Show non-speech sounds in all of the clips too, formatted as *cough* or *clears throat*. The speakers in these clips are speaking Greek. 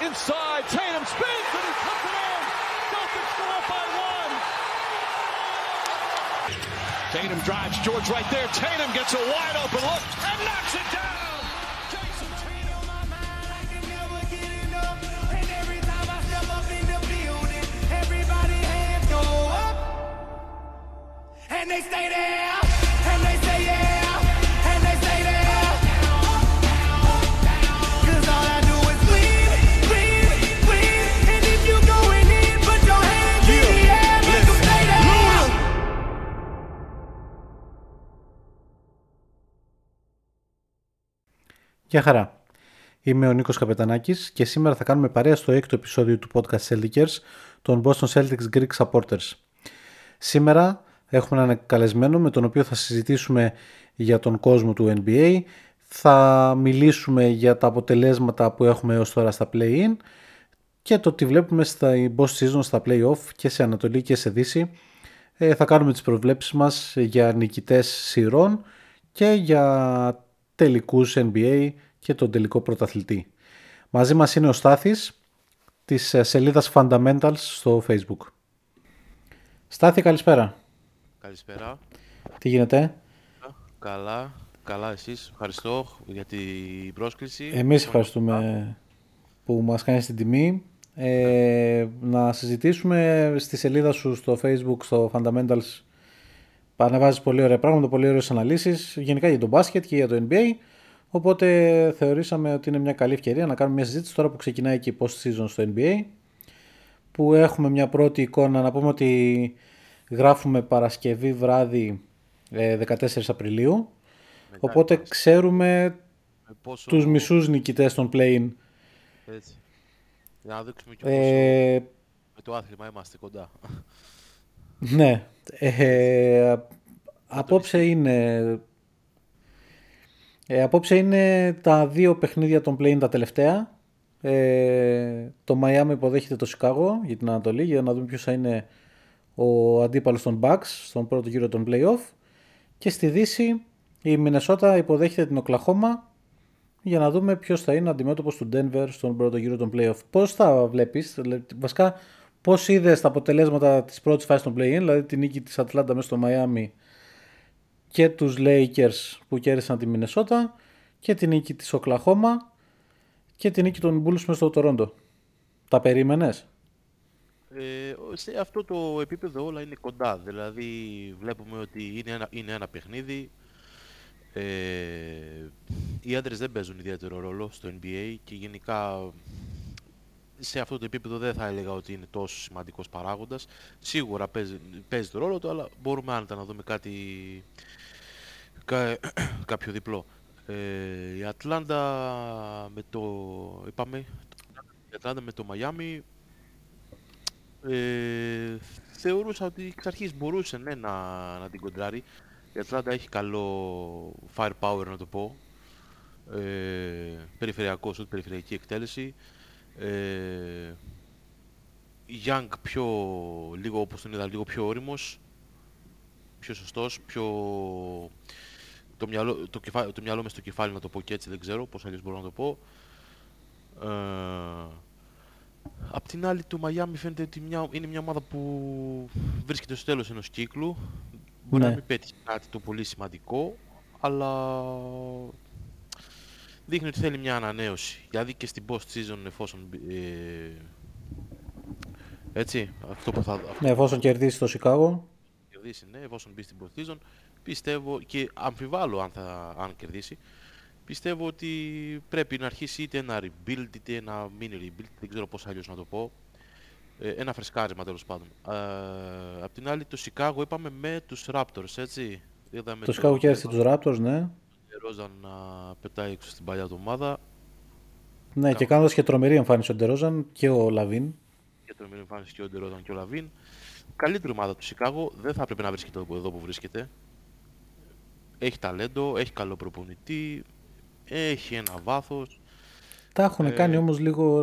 Inside. Tatum spins and he puts it in. Celtics go up by one. Tatum drives George right there. Tatum gets a wide open look and knocks it down. And they stay there, Γεια χαρά. Είμαι ο Νίκος Καπετανάκης και σήμερα θα κάνουμε παρέα στο έκτο επεισόδιο του podcast Celtics των Boston Celtics Greek Supporters. Σήμερα έχουμε έναν καλεσμένο με τον οποίο θα συζητήσουμε για τον κόσμο του NBA, θα μιλήσουμε για τα αποτελέσματα που έχουμε έως τώρα στα play-in και το τι βλέπουμε στα boss season, στα play-off και σε Ανατολή και σε Δύση. Ε, θα κάνουμε τις προβλέψεις μας για νικητές σειρών και για τελικούς NBA και τον τελικό πρωταθλητή. Μαζί μας είναι ο Στάθης της ε, σελίδας Fundamentals στο Facebook. Στάθη καλησπέρα. Καλησπέρα. Τι γίνεται; Καλά, καλά εσείς. Ευχαριστώ για την πρόσκληση. Εμείς ευχαριστούμε που μας κάνεις την τιμή. Ε, να συζητήσουμε στη σελίδα σου στο Facebook, στο Fundamentals. Πανεβάζεις πολύ ωραία πράγματα, πολύ ωραίες αναλύσεις, γενικά για το μπάσκετ και για το NBA. Οπότε θεωρήσαμε ότι είναι μια καλή ευκαιρία να κάνουμε μια συζήτηση τώρα που ξεκινάει και η post-season στο NBA. Που έχουμε μια πρώτη εικόνα, να πούμε ότι γράφουμε Παρασκευή βράδυ ε, 14 Απριλίου. Οπότε ξέρουμε Με πόσο... τους μισούς νικητές των play-in. Έτσι. Για να δείξουμε και πόσο Ε, με το άθλημα είμαστε κοντά. ναι. Ε, απόψε είναι... Ε, απόψε είναι τα δύο παιχνίδια των play-in τα τελευταία. Ε, το Miami υποδέχεται το Chicago για την Ανατολή για να δούμε ποιος θα είναι ο αντίπαλος των Bucks στον πρώτο γύρο των play-off. Και στη Δύση η Μινεσότα υποδέχεται την Οκλαχώμα για να δούμε ποιος θα είναι αντιμέτωπος του Denver στον πρώτο γύρο των play-off. Πώς τα βλέπεις, δηλαδή, βασικά πώς είδες τα αποτελέσματα της πρώτης φάσης των play-in, δηλαδή την νίκη της Ατλάντα μέσα στο Miami και τους Lakers που κέρδισαν τη Μινεσότα και την νίκη της Οκλαχώμα και την νίκη των Bulls μέσα στο Τορόντο. Τα περίμενες; Ε, σε αυτό το επίπεδο όλα είναι κοντά. Δηλαδή βλέπουμε ότι είναι ένα, είναι ένα παιχνίδι. Ε, οι έδρες δεν παίζουν ιδιαίτερο ρόλο στο NBA και γενικά σε αυτό το επίπεδο δεν θα έλεγα ότι είναι τόσο σημαντικός παράγοντας. Σίγουρα παίζει, παίζει το ρόλο του, αλλά μπορούμε άνετα να δούμε κάτι, κα- *clears throat* κάποιο διπλό. Ε, η Ατλάντα με το, είπαμε, η Ατλάντα με το Μαϊάμι ε, θεωρούσα ότι εξ αρχής μπορούσε ναι, να, να την κοντράρει. Η Ατλάντα έχει καλό firepower να το πω. Ε, περιφερειακό σουτ, περιφερειακή εκτέλεση. Ε, Young πιο, λίγο όπως τον είδα, λίγο πιο όριμος. Πιο σωστός, πιο... Το μυαλό, το, κεφά, το μυαλό μες στο κεφάλι να το πω και έτσι, δεν ξέρω πώς αλλιώς μπορώ να το πω. Ε, Απ' την άλλη το Miami φαίνεται ότι μια, είναι μια ομάδα που βρίσκεται στο τέλος ενός κύκλου. Μπορεί Ναι. να μην πέτυχε κάτι το πολύ σημαντικό, αλλά δείχνει ότι θέλει μια ανανέωση. Δηλαδή και στην post season εφόσον... μπει- Ε, έτσι, αυτό που θα, αυτό Ναι, εφόσον κερδίσει το Σικάγο. κερδίσει, ναι, εφόσον μπει στην post season, πιστεύω και αμφιβάλλω αν, θα, αν κερδίσει. Πιστεύω ότι πρέπει να αρχίσει είτε ένα rebuild είτε ένα mini rebuild, δεν ξέρω πώς αλλιώς να το πω. Ε, ένα φρεσκάρισμα τέλος πάντων. Ε, απ' την άλλη το Chicago είπαμε με τους Raptors, έτσι. Είδαμε Το Σικάγο κέρδισε τους Raptors, ναι. Ντερόζαν να πετάει έξω στην παλιά του ομάδα. Ναι, και κάνοντας και τρομερή εμφάνιση ο Ντερόζαν και ο Λαβίν. για τρομερή εμφάνιση και ο Ντερόζαν και ο Λαβίν. Καλύτερη ομάδα του Σικάγο δεν θα έπρεπε να βρίσκεται εδώ εδώ που βρίσκεται. Έχει ταλέντο, έχει καλό προπονητή, έχει ένα βάθος. Τα έχουν Ε, κάνει όμως λίγο...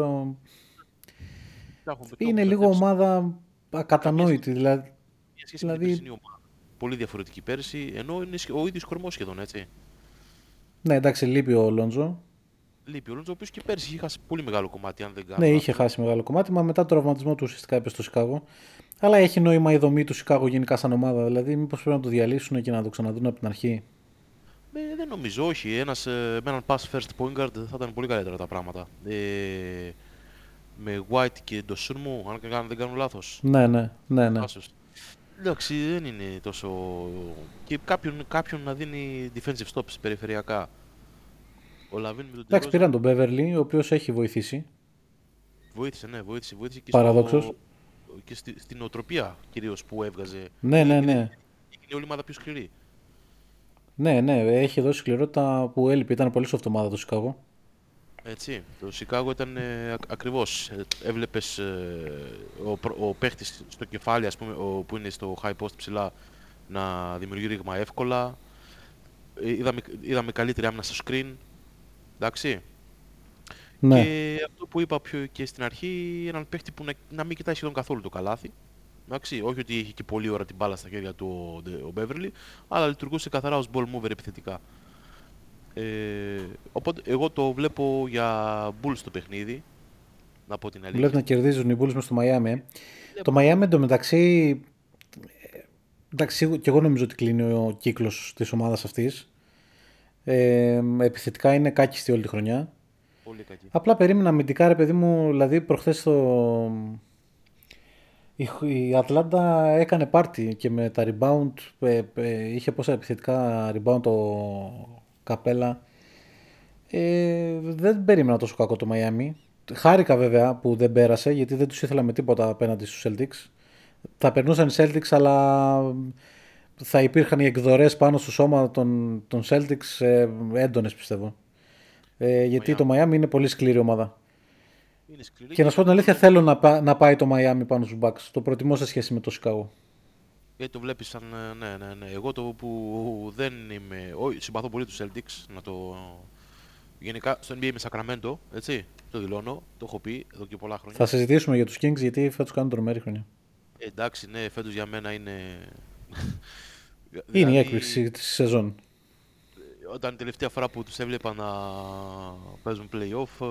Τα έχουν- το Είναι έχουν λίγο μπερδέψει. ομάδα ακατανόητη. Δηλαδή, Σε σχέση δηλαδή- με την περσινή ομάδα. Πολύ διαφορετική πέρσι, ενώ είναι σχε- ο ίδιος κορμός σχεδόν, έτσι. Ναι, εντάξει, λείπει ο Λόντζο. Λείπει ο Λόντζο, ο οποίος και πέρσι είχε χάσει πολύ μεγάλο κομμάτι, αν δεν κάνω Ναι, λάθος. είχε χάσει μεγάλο κομμάτι, μα μετά το τραυματισμό του ουσιαστικά έπεσε στο Σικάγο. Αλλά έχει νόημα η δομή του Σικάγο γενικά σαν ομάδα. Δηλαδή, μήπως πρέπει να το διαλύσουν και να το ξαναδούν από την αρχή; Ε, δεν νομίζω, όχι. Ένας, ε, με έναν pass first point guard θα ήταν πολύ καλύτερα τα πράγματα. Ε, με White και Ντοσούρμου, αν κάνω- δεν κάνω λάθος. Ναι, ναι, ναι. ναι. Άσος. Εντάξει, δεν είναι τόσο... Και κάποιον, κάποιον να δίνει defensive stops περιφερειακά. Ο Λαβίν με τον Εντάξει, Τερόζα πήραν τον Μπέβερλι, ο οποίος έχει βοηθήσει. βοήθησε, ναι, βοήθησε, βοήθησε και, Παραδόξως. στο, και στη, στην νοοτροπία κυρίως που έβγαζε. Ναι, ναι, ναι. Είναι όλη η ομάδα πιο σκληρή. Ναι, ναι, έχει δώσει σκληρότητα που έλειπε. Ήταν πολύ soft ομάδα το Σικάγο. Έτσι, το Σικάγο ήταν ε, ακ- ακριβώς. Ε, έβλεπες ε, ο, προ- ο παίχτης στο κεφάλι, ας πούμε, ο, που είναι στο high post ψηλά, να δημιουργεί ρήγμα εύκολα. Ε, είδαμε, είδαμε καλύτερη άμυνα στο screen. Εντάξει. Ναι. Και αυτό που είπα πιο και στην αρχή, έναν παίχτη που να, να μην κοιτάει σχεδόν καθόλου το καλάθι. Εντάξει, όχι ότι είχε και πολλή ώρα την μπάλα στα χέρια του ο, Ντε- ο Beverly, αλλά λειτουργούσε καθαρά ως ball mover επιθετικά. Ε, οπότε εγώ το βλέπω για Bulls το παιχνίδι, να πω την αλήθεια. Βλέπεις να κερδίζουν οι Bulls μες στο Miami. ε; Το Miami εντωμεταξύ. ε, Εντάξει, σίγου- και εγώ νομίζω ότι κλείνει ο κύκλος της ομάδας αυτής. Ε, επιθετικά είναι κάκιστη όλη τη χρονιά. Πολύ κακή. Απλά περίμενα αμυντικά, ρε παιδί μου, δηλαδή προχθές το... η, η Ατλάντα έκανε πάρτι και με τα rebound, ε, ε, είχε πόσα επιθετικά rebound ο Καπέλα. Ε, δεν περίμενα τόσο κακό το Miami. Χάρηκα βέβαια που δεν πέρασε γιατί δεν τους ήθελα με τίποτα απέναντι στους Celtics. Θα περνούσαν οι Celtics αλλά θα υπήρχαν οι εκδορές πάνω στο σώμα των, των Celtics ε, έντονες πιστεύω. Ε, γιατί το Miami είναι πολύ σκληρή ομάδα. Είναι σκληρή Και να σου πω την αλήθεια, θέλω να, πά- να πάει το Miami πάνω στους Bucks. Το προτιμώ σε σχέση με το Chicago. Γιατί το βλέπεις σαν, ε, ναι, ναι, ναι. Εγώ το που δεν είμαι, όχι, συμπαθώ πολύ τους Celtics, να το... Γενικά στο NBA είμαι Sacramento, έτσι, το δηλώνω, το έχω πει εδώ και πολλά χρόνια. Θα συζητήσουμε για τους Kings γιατί φέτος κάνουν τρομερή χρονιά. Ε, εντάξει, ναι, φέτος για μένα είναι... Είναι Δηλαδή, η έκπληξη της σεζόν. Όταν τελευταία φορά που τους έβλεπα να παίζουν play-off,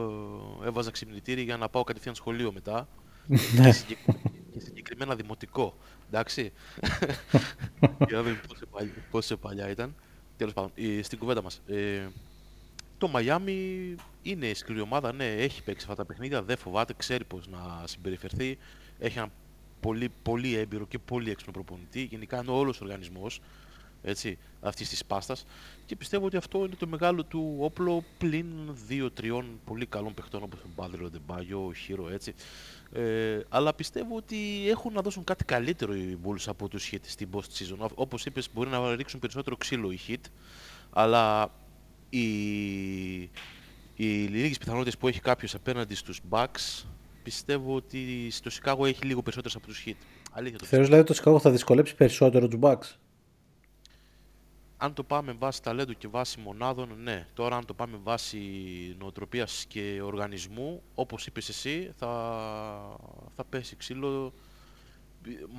ε, έβαζα ξυπνητήρι για να πάω κατευθείαν σχολείο μετά. *laughs* Ναι. και, συγκεκ- και συγκεκριμένα δημοτικό. Εντάξει. για να δούμε πόσο παλιά, πόσο παλιά ήταν. Τέλος πάντων, ε, στην κουβέντα μας. Ε, το Μαϊάμι είναι σκληρή ομάδα, ναι, έχει παίξει αυτά τα παιχνίδια, δεν φοβάται, ξέρει πώς να συμπεριφερθεί. Έχει ένα πολύ, πολύ έμπειρο και πολύ έξυπνο προπονητή. Γενικά είναι όλος ο οργανισμός έτσι, αυτής της πάστας και πιστεύω ότι αυτό είναι το μεγάλο του όπλο πλην δύο-τριών πολύ καλών παιχτών όπως τον Μπάδρελο, τον Μπάγιο, ο Χίρο, έτσι. Ε, αλλά πιστεύω ότι έχουν να δώσουν κάτι καλύτερο οι Bulls από τους Heat στην post season. Όπως είπες μπορεί να ρίξουν περισσότερο ξύλο οι Heat, αλλά οι, οι λίγες πιθανότητες που έχει κάποιος απέναντι στους Bucks πιστεύω ότι στο Chicago έχει λίγο περισσότερες από τους Heat. Αλήθεια το Θεωρείς δηλαδή ότι το Chicago θα δυσκολέψει περισσότερο τους Bucks; Αν το πάμε βάσει ταλέντου και βάσει μονάδων, ναι. Τώρα αν το πάμε βάσει νοοτροπίας και οργανισμού, όπως είπες εσύ, θα, θα πέσει ξύλο.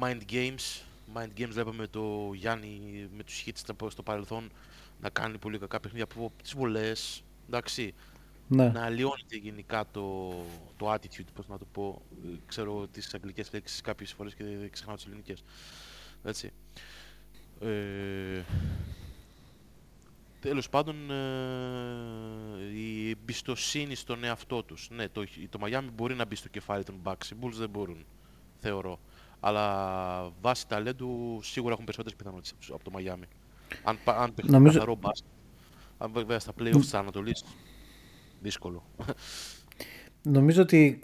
Mind games. Mind games βλέπαμε το Γιάννη με τους hits στο- στο παρελθόν να κάνει πολύ κακά παιχνίδια από τις βολές. Εντάξει. Ναι. Να αλλοιώνεται γενικά το, το attitude, πώς να το πω. Ε, Ξέρω τις αγγλικές λέξεις κάποιες φορές και ξεχνάω τις ελληνικές. Έτσι. Ε, τέλος πάντων, ε, η εμπιστοσύνη στον εαυτό τους. Ναι, το, το Miami μπορεί να μπει στο κεφάλι των Bucks, οι Bulls δεν μπορούν, θεωρώ. Αλλά βάσει ταλέντου σίγουρα έχουν περισσότερες πιθανότητες από, τους- από το Miami. Αν, πα- αν παίχνουν Νομίζω- καθαρό μπάσκετ. Αν βέβαια στα playoffs της Ανατολής, δύσκολο. Νομίζω ότι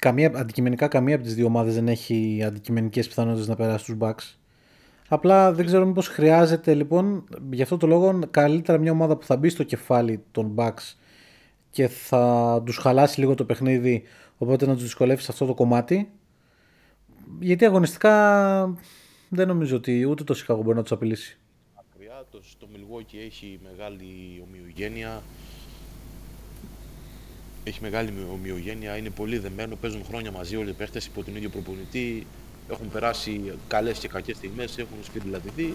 καμία, αντικειμενικά καμία από τις δύο ομάδες δεν έχει αντικειμενικές πιθανότητες να περάσει τους Bucks. Απλά δεν ξέρω μήπως χρειάζεται λοιπόν γι' αυτό το λόγο καλύτερα μια ομάδα που θα μπει στο κεφάλι των Bucks και θα τους χαλάσει λίγο το παιχνίδι οπότε να τους δυσκολεύσεις αυτό το κομμάτι γιατί αγωνιστικά δεν νομίζω ότι ούτε το Σικάγο μπορεί να τους απειλήσει. Μακριά, το, το Milwaukee έχει μεγάλη ομοιογένεια. Έχει μεγάλη ομοιογένεια, είναι πολύ δεμένο, παίζουν χρόνια μαζί όλοι οι παίχτες υπό τον ίδιο προπονητή. Έχουν περάσει καλές και κακές στιγμές, έχουν σφυριλατηθεί.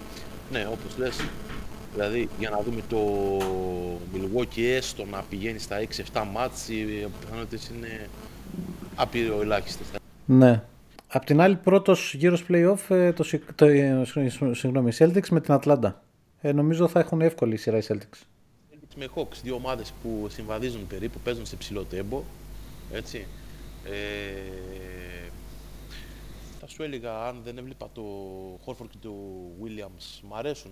Ναι, όπως λες, δηλαδή για να δούμε το Milwaukee έστω να πηγαίνει στα 6-7 μάτς, οι πιθανότητες είναι άπειρο ελάχιστες. Ναι. Απ' την άλλη, πρώτος γύρος playoff ε, το, Σι- το, ε, συγγνώμη, οι Celtics με την Ατλάντα. Ε, νομίζω θα έχουν εύκολη η σειρά οι Celtics. Celtics με Hawks, δύο ομάδες που συμβαδίζουν περίπου, παίζουν σε ψηλό τέμπο, έτσι. Ε, θα σου έλεγα, αν δεν έβλεπα το Horford και το Williams, μ' αρέσουν,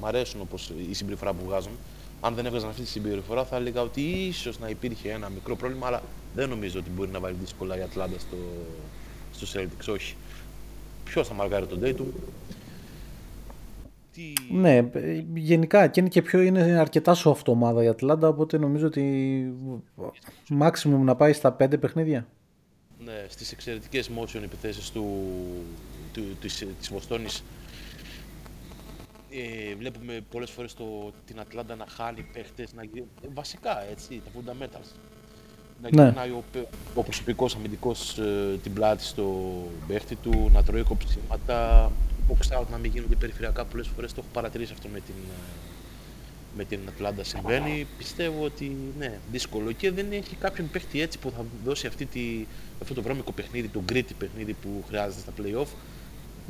μ' αρέσουν όπως η συμπεριφορά που βγάζουν. Αν δεν έβγαζαν αυτή τη συμπεριφορά θα έλεγα ότι ίσως να υπήρχε ένα μικρό πρόβλημα, αλλά δεν νομίζω ότι μπορεί να βάλει δύσκολα η Ατλάντα στο, στο Celtics, όχι. Ποιος θα μαρκάρει τον Tatum. Τι... Ναι, ε, γενικά και είναι και πιο είναι αρκετά soft ομάδα η Ατλάντα, οπότε νομίζω ότι maximum να πάει στα 5 παιχνίδια. Ναι, στις εξαιρετικές motion επιθέσεις του, του, της, της Βοστόνης ε, βλέπουμε πολλές φορές το, την Ατλάντα να χάνει παίχτες, να, γι- ε, βασικά έτσι, τα fundamentals. Να Ναι. γυρνάει ο, πε- ο προσωπικός αμυντικός ε, την πλάτη στο παίχτη του, να τρώει κοψίματα, box out να μην γίνονται περιφερειακά πολλές φορές, το έχω παρατηρήσει αυτό με την, ε, με την Ατλάντα συμβαίνει. Πιστεύω ότι ναι, δύσκολο και δεν έχει κάποιον παίχτη έτσι που θα δώσει αυτή τη, αυτό το βρώμικο παιχνίδι, το gritty παιχνίδι που χρειάζεται στα play-off.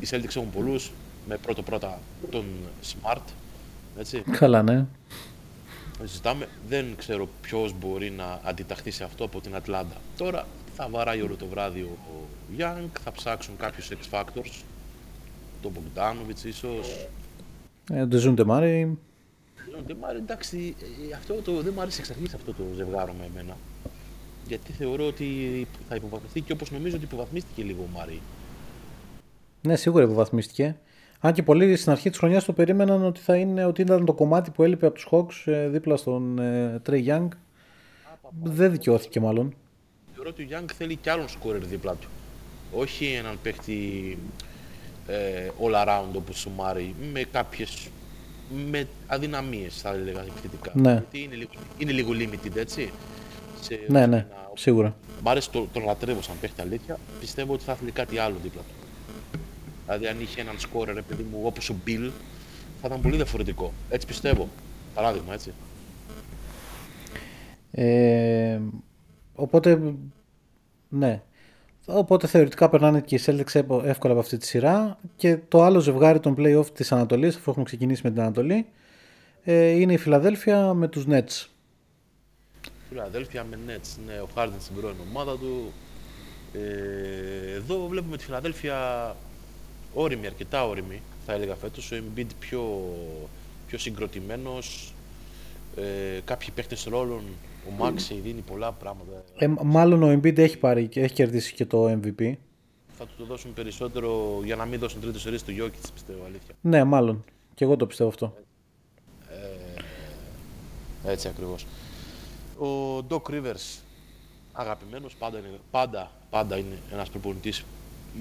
Οι Celtics έχουν πολλούς, με πρώτο πρώτα τον Smart, έτσι. Καλά, ναι. Ζητάμε, δεν ξέρω ποιος μπορεί να αντιταχθεί σε αυτό από την Ατλάντα. Τώρα θα βαράει όλο το βράδυ ο ο Young, θα ψάξουν κάποιους X Factors, τον Bogdanovic ίσως, Ε, Dejounte Murray. Δεν μ' άρεσε, εντάξει, ε, αυτό το, δεν μου άρεσε εξ αρχής αυτό το ζευγάρο με εμένα. Γιατί θεωρώ ότι θα υποβαθμιστεί και όπως νομίζω ότι υποβαθμίστηκε λίγο ο Μάρι. Ναι, σίγουρα υποβαθμίστηκε. Αν και πολλοί στην αρχή της χρονιάς το περίμεναν ότι, θα είναι, ότι ήταν το κομμάτι που έλειπε από τους Hawks ε, δίπλα στον ε, Trey Young. Δεν δικαιώθηκε μάλλον. Θεωρώ ότι ο Young θέλει κι άλλον σκόρερ δίπλα του. Όχι έναν παίχτη ε, all around όπως ο Μάρι, με κάποιες με αδυναμίες θα έλεγα επιθετικά. Ναι. Γιατί είναι λίγο, είναι λίγο limited έτσι. Σε Ναι, ναι, ορισμένα- σίγουρα. Μ' άρεσε το, τον λατρεύω σαν παίχτη αλήθεια. Πιστεύω ότι θα ήθελε κάτι άλλο δίπλα του. Δηλαδή, αν είχε έναν σκόρερ, επειδή μου, όπως ο Bill, θα ήταν πολύ διαφορετικό. Έτσι πιστεύω. Παράδειγμα, έτσι. Ε, οπότε, ναι. Οπότε θεωρητικά περνάνε και οι Celtics εύκο- εύκολα από αυτή τη σειρά και το άλλο ζευγάρι των play-off της Ανατολής, αφού έχουμε ξεκινήσει με την Ανατολή, ε, είναι η Φιλαδέλφια με τους Nets. Φιλαδέλφια με Nets, ναι, ο Harden στην πρώην ομάδα του. Ε, εδώ βλέπουμε τη Φιλαδέλφια όρημη, αρκετά όρημη, θα έλεγα φέτος. Ο Embiid πιο, πιο συγκροτημένος. Ε, κάποιοι παίχτες ρόλων, ο Maxey δίνει πολλά πράγματα. Ε, μάλλον ο Embiid έχει, πάρει, και έχει κερδίσει και το MVP. Θα του το δώσουν περισσότερο για να μην δώσουν τρίτο σερί στο Jokic, πιστεύω, αλήθεια. Ναι, μάλλον. Και εγώ το πιστεύω αυτό. Έτσι ακριβώς. Ο Doc Rivers, αγαπημένος, πάντα είναι, πάντα, πάντα είναι ένας προπονητής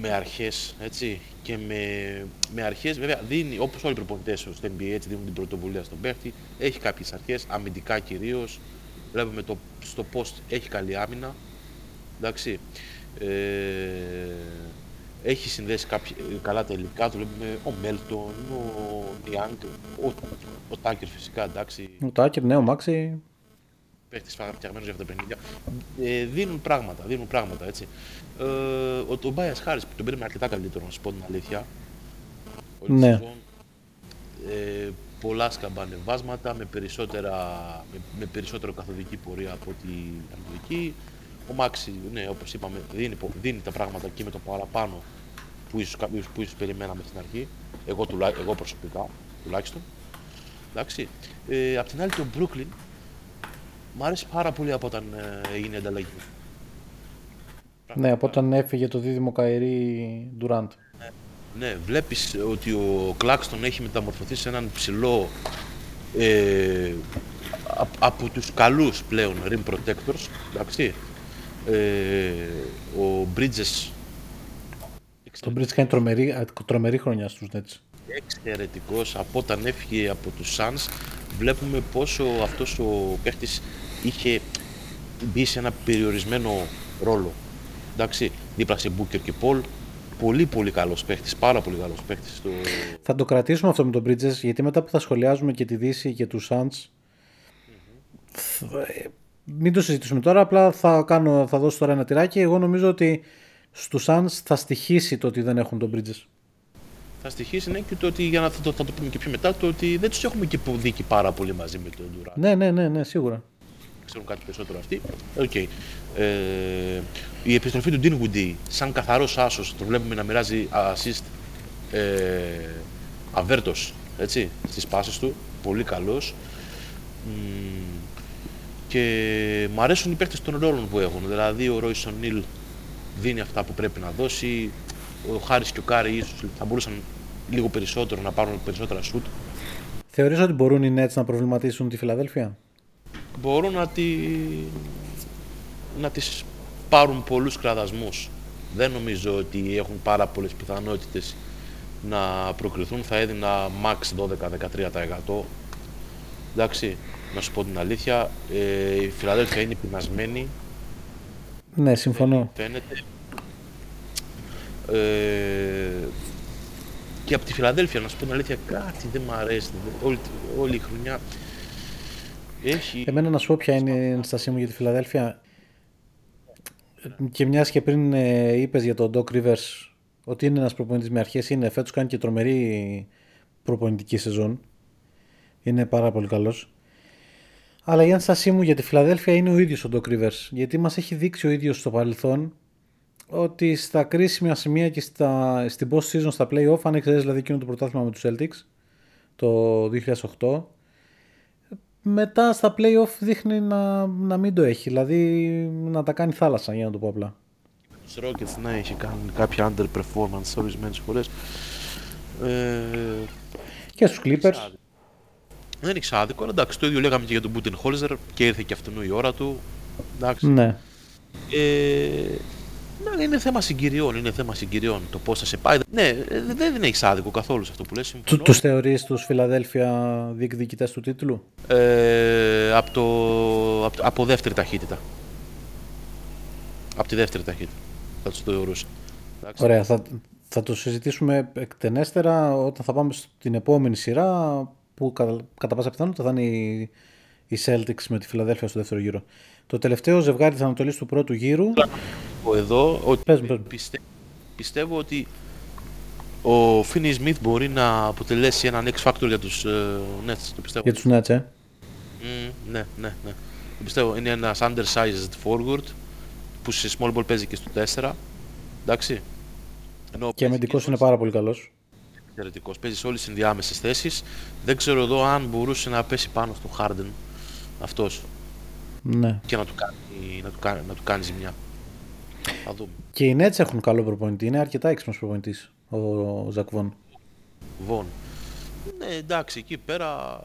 με αρχές, έτσι, και με, με αρχές, βέβαια, δίνει, όπως όλοι οι προπονητές στο NBA, έτσι, δίνουν την πρωτοβουλία στον παίχτη, έχει κάποιες αρχές, αμυντικά κυρίως, βλέπουμε το, στο post έχει καλή άμυνα, εντάξει, ε, έχει συνδέσει κάποια, καλά τελικά, το βλέπουμε ο Μέλτον, ο Νιάνγκ, ο, ο Τάκερ φυσικά, εντάξει, Ο Τάκερ, ναι, ο Μάξι. παίχτης φτιαγμένος για αυτά τα παιχνίδια. Ε, δίνουν πράγματα, δίνουν πράγματα έτσι. Ε, ο τον Μπάια Χάρης που τον πήραμε αρκετά καλύτερο, να σου πω την αλήθεια. Όλη τη Ναι. σεζόν. Ε, πολλά σκαμπανεβάσματα με, περισσότερα, με, με περισσότερο καθοδική πορεία από ό,τι αμυντική. Ο Μάξι, ναι, όπως είπαμε, δίνει, πο- δίνει τα πράγματα και με το παραπάνω που ίσως, κάποιος- που ίσως περιμέναμε στην αρχή. Εγώ, τουλά, εγώ προσωπικά, τουλάχιστον. Εντάξει. Ε, απ' την άλλη, το Brooklyn Μ' άρεσε πάρα πολύ από όταν ε, έγινε η ανταλλαγή. Ναι, από όταν έφυγε το δίδυμο Καϊρή Ντουράντ. Ναι, βλέπεις ότι ο Κλάκστον έχει μεταμορφωθεί σε έναν ψηλό ε, α- από τους καλούς πλέον rim protectors, εντάξει. Ε, ο Bridges Το Bridge κάνει τρομερή, α, τρομερή χρονιά στους Nets. εξαιρετικός από όταν έφυγε από τους Suns βλέπουμε πόσο αυτός ο παίχτης είχε μπει σε ένα περιορισμένο ρόλο εντάξει, δίπλα σε Booker και Paul πολύ πολύ καλός παίχτης, πάρα πολύ καλός παίχτης στο... Θα το κρατήσουμε αυτό με τον Bridges γιατί μετά που θα σχολιάζουμε και τη Δύση και τους Suns θα- ε, μην το συζητήσουμε τώρα, απλά θα, κάνω, θα δώσω τώρα ένα τυράκι. Εγώ νομίζω ότι στους Suns θα στοιχήσει το ότι δεν έχουν τον Bridges. θα στοιχήσει ναι, και το ότι, για να θα το, θα το πούμε και πιο μετά, το ότι δεν τους έχουμε και δει πάρα πολύ μαζί με τον Durant. Ναι, ναι, ναι, ναι, σίγουρα. Ξέρουν κάτι περισσότερο αυτοί. Οκ. Ε, η επιστροφή του Dinwiddie σαν καθαρός άσος, το βλέπουμε να μοιράζει assist ε, αβέρτος, έτσι, στις πάσες του, πολύ καλός. Μ, και μου αρέσουν οι παίκτες των ρόλων που έχουν, δηλαδή ο Royce O'Neal δίνει αυτά που πρέπει να δώσει, ο Harris και ο Κάρι ίσως θα μπορούσαν λίγο περισσότερο να πάρουν περισσότερα σουτ. Θεωρείς ότι μπορούν οι Nets να προβληματίσουν τη Φιλαδέλφια; Μπορούν να, τη... να τις πάρουν πολλούς κραδασμούς. Δεν νομίζω ότι έχουν πάρα πολλές πιθανότητες να προκριθούν. Θα έδινα max 12-13%. Εντάξει, να σου πω την αλήθεια. Ε, η Φιλαδέλφια είναι πεινασμένη, Ναι, συμφωνώ. φαίνεται. Ε, και από τη Φιλαδέλφια, να σου πω την αλήθεια, κάτι δεν μου αρέσει. Όλη, όλη η χρονιά έχει... Εμένα να σου πω ποια είναι η ενστασία μου για τη Φιλαδέλφια. Και μιας και πριν ε, είπες για τον Doc Rivers ότι είναι ένας προπονητής με αρχές, είναι φέτος κάνει και τρομερή προπονητική σεζόν. Είναι πάρα πολύ καλός. Αλλά η ένστασή μου για τη Φιλαδέλφια είναι ο ίδιος ο Doc Rivers. Γιατί μας έχει δείξει ο ίδιος στο παρελθόν ότι στα κρίσιμα σημεία και στα, στην post season στα playoff, αν εξαιρέσεις δηλαδή εκείνο το πρωτάθλημα με τους Celtics το 2008, μετά στα playoff δείχνει να, να μην το έχει. Δηλαδή να τα κάνει θάλασσα για να το πω απλά. Στους Rockets ναι, έχει κάνει κάποια underperformance ορισμένες φορές. Ε, Και στους Clippers. δεν είναι ξάδικο, αλλά εντάξει, το ίδιο λέγαμε και για τον Μπούτεν Χόλζερ και ήρθε και αυτού η ώρα του. Εντάξει. Ναι. Ε, ναι, είναι θέμα συγκυριών, είναι θέμα συγκυριών το πώς θα σε πάει. Ναι, ε, δεν, δεν έχεις άδικο καθόλου σε αυτό που λες, Του, συμφωνώ. τους θεωρείς τους Φιλαδέλφια διεκδικητές του τίτλου; Ε, από, το, από, από δεύτερη ταχύτητα. Από τη δεύτερη ταχύτητα θα τους θεωρούσα. Εντάξει. Ωραία, θα, θα το συζητήσουμε εκτενέστερα όταν θα πάμε στην επόμενη σειρά που κατά, κατά πάσα πιθανότητα θα είναι η, η Celtics με τη Φιλαδέλφια στο δεύτερο γύρο. Το τελευταίο ζευγάρι της Ανατολής του πρώτου γύρου. πω εδώ ότι Πες μου, πες μου. πιστε- πιστεύω ότι ο Finney Smith μπορεί να αποτελέσει έναν X factor για τους ε, Nets. Το πιστεύω. Για τους Nets, ε. Μμμ, ναι, ναι, ναι. Το πιστεύω. Είναι ένας undersized forward που σε small ball παίζει και στο 4. Εντάξει. Ενώ Και παίζει αμυντικός στο είναι πάρα πολύ καλός. εξαιρετικός. Παίζει σε όλες τις ενδιάμεσες θέσεις. Δεν ξέρω εδώ αν μπορούσε να πέσει πάνω στο Harden αυτός Ναι. και να του κάνει, να του κάνει, να του κάνει ζημιά. Θα δούμε. Και οι Nets έχουν καλό προπονητή. Είναι αρκετά έξυπνος προπονητής ο, ο Ζακ Βον. Βον. Ναι, εντάξει, εκεί πέρα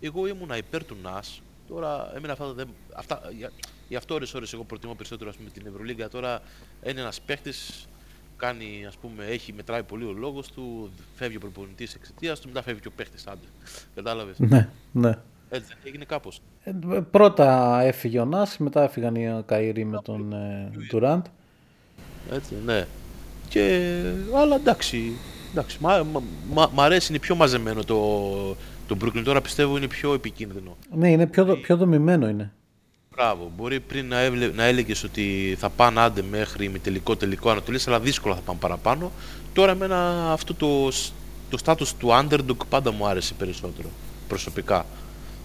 εγώ ήμουνα υπέρ του ΝΑΣ. Τώρα έμενα αυτά, δεν, αυτά για, γι' αυτό ώρες ώρες εγώ προτιμώ περισσότερο ας πούμε, την Ευρωλίγκα. Τώρα είναι ένας παίχτης, κάνει, ας πούμε, έχει, μετράει πολύ ο λόγος του, φεύγει ο προπονητής εξαιτίας του, μετά φεύγει και ο παίχτης, άντε. Κατάλαβες; Ναι, ναι. Έτσι δεν έγινε κάπως. Ε, πρώτα έφυγε ο Νάς, μετά έφυγαν οι Καϊρή με τον ε, Durant. Έτσι, ναι. Και, αλλά εντάξει, εντάξει μ' α- μ' μ' αρέσει, είναι πιο μαζεμένο το, το Brooklyn. Τώρα πιστεύω είναι πιο επικίνδυνο. Ναι, είναι πιο, δο- πιο δομημένο είναι. Μπράβο. Μπορεί πριν να, έβλε, να έλεγες ότι θα πάνε άντε μέχρι με τελικό τελικό Ανατολής, αλλά δύσκολα θα πάνε παραπάνω. Τώρα εμένα αυτό το, σ- το status του underdog πάντα μου άρεσε περισσότερο, προσωπικά.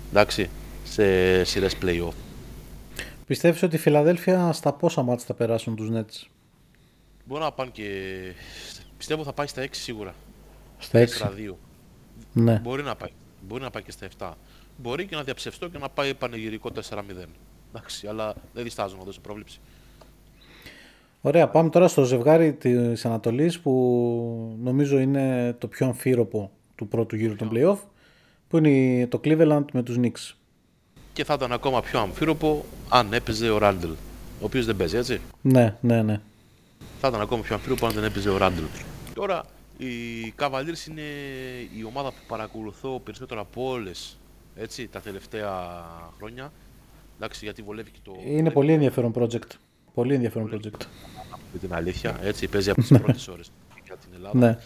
Εντάξει, σε σειρές play-off. Πιστεύεις ότι η Φιλαδέλφια στα πόσα μάτια θα περάσουν τους Nets; Μπορεί να πάνε και... Πιστεύω θα πάει στα 6 σίγουρα. Στα 6. 4-2. Ναι. Μπορεί να πάει. Μπορεί να πάει και στα 7. Μπορεί και να διαψευστώ και να πάει πανηγυρικό 4-0. Εντάξει, αλλά δεν διστάζω να δώσω πρόβλεψη. Ωραία, πάμε τώρα στο ζευγάρι της Ανατολής που νομίζω είναι το πιο αμφίροπο του πρώτου γύρου των playoff που είναι το Cleveland με τους Knicks. και θα ήταν ακόμα πιο αμφίροπο αν έπαιζε ο Ράντλ. Ο οποίος δεν παίζει, έτσι; Ναι, ναι, ναι. Θα ήταν ακόμα πιο αμφίροπο αν δεν έπαιζε ο Ράντλ. Τώρα, οι Cavaliers είναι η ομάδα που παρακολουθώ περισσότερο από όλες έτσι, τα τελευταία χρόνια. Εντάξει, γιατί βολεύει και το. Είναι πολύ ενδιαφέρον project. Πολύ ενδιαφέρον project. με την αλήθεια. Έτσι, παίζει από *laughs* τις πρώτες ώρες για την Ελλάδα. Ναι.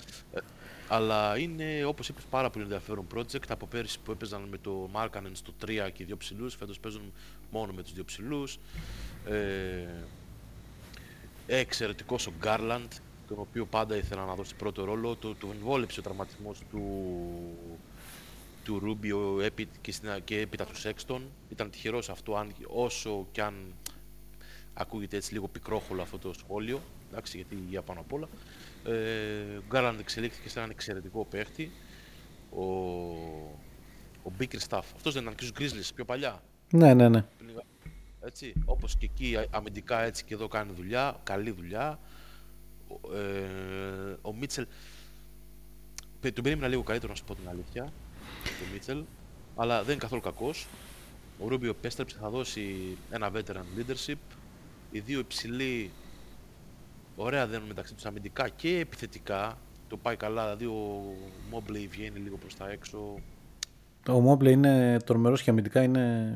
Ε, αλλά είναι, όπως είπες, πάρα πολύ ενδιαφέρον project. Από πέρυσι που έπαιζαν με το Markkanen στο 3 και δύο ψηλούς, φέτος παίζουν μόνο με τους δύο ψηλούς. Ε, εξαιρετικός ο Garland, τον οποίο πάντα ήθελα να δώσει πρώτο ρόλο. Του, του εμβόλεψε ο τραυματισμός του, του Ρούμπιο έπει, και, στην, και έπειτα του Σέξτον. Ήταν τυχερός αυτό, αν, όσο κι αν ακούγεται έτσι λίγο πικρόχολο αυτό το σχόλιο, εντάξει, γιατί για πάνω απ' όλα. Ε, ο Γκάρλαντ εξελίχθηκε σε έναν εξαιρετικό παίχτη. Ο, ο Bickerstaff, αυτός δεν ήταν και στους Grizzlies πιο παλιά. Ναι, ναι, ναι. Έτσι, όπως και εκεί α- αμυντικά έτσι και εδώ κάνει δουλειά, καλή δουλειά. Ο, ε, ο Μίτσελ, πε- τον περίμενα λίγο καλύτερο να σου πω την αλήθεια, τον Μίτσελ, αλλά δεν είναι καθόλου κακός. Ο Ρούμπιο επέστρεψε, θα δώσει ένα veteran leadership. Οι δύο υψηλοί, ωραία δένουν μεταξύ τους αμυντικά και επιθετικά. Το πάει καλά, δηλαδή ο Mobley βγαίνει λίγο προς τα έξω. Ο Μόμπλε είναι τρομερός και αμυντικά είναι...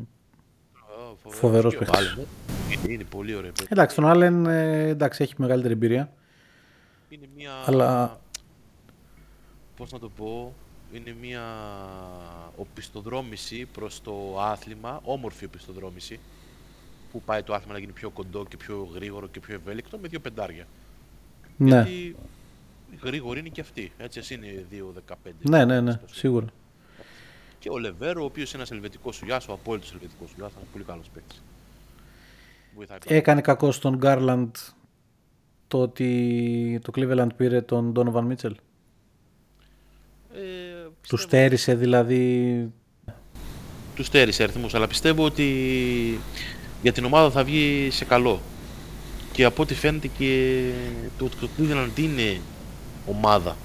Α, Φοβερός Και ο παίχτης. Allen, ε. Είναι, είναι πολύ ωραίο παίχτη. Εντάξει, τον Άλεν ε, εντάξει, έχει μεγαλύτερη εμπειρία. Είναι μια. Αλλά- Πώς να το πω. Είναι μια οπισθοδρόμηση προς το άθλημα, όμορφη οπισθοδρόμηση, που πάει το άθλημα να γίνει πιο κοντό και πιο γρήγορο και πιο ευέλικτο με δύο πεντάρια. Ναι, Γιατί γρήγορη είναι και αυτή. Έτσι, ας είναι 2-15. ναι, ναι, ναι, στο- σίγουρα. Και ο Λεβέρο, ο οποίος είναι ένας ελβετικός σουλιάς, ο απόλυτος ελβετικός σουλιάς, είναι πολύ καλός παίκτης. Βοηθάει πάρα Έκανε κακό στον Γκάρλαντ το ότι το Cleveland πήρε τον Donovan Mitchell. Ε, Τους πιστεύω- στέρισε δηλαδή. τους στέρισε αριθμούς, αλλά πιστεύω ότι για την ομάδα θα βγει σε καλό. Και από ό,τι φαίνεται και το, το Cleveland είναι ομάδα.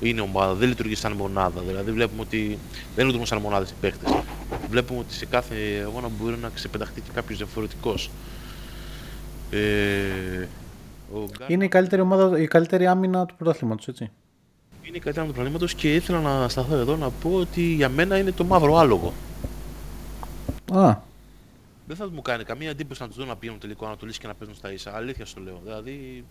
Είναι ομάδα, δεν λειτουργεί σαν μονάδα. Δηλαδή βλέπουμε ότι δεν λειτουργούν σαν μονάδες οι παίχτες. Βλέπουμε ότι σε κάθε αγώνα μπορεί να ξεπεταχτεί και κάποιος διαφορετικός. Ε, ο Γκάρ- Είναι η καλύτερη, ομάδα, η καλύτερη άμυνα του πρωταθλήματος, έτσι. είναι κάτι άλλο του προβλήματος και ήθελα να σταθώ εδώ να πω ότι για μένα είναι το μαύρο άλογο. Α, Δεν θα μου κάνει καμία εντύπωση να τους δω να πηγαίνουν τελικό Ανατολή και να παίζουν στα ίσα. Αλήθεια σου λέω. Δηλαδή,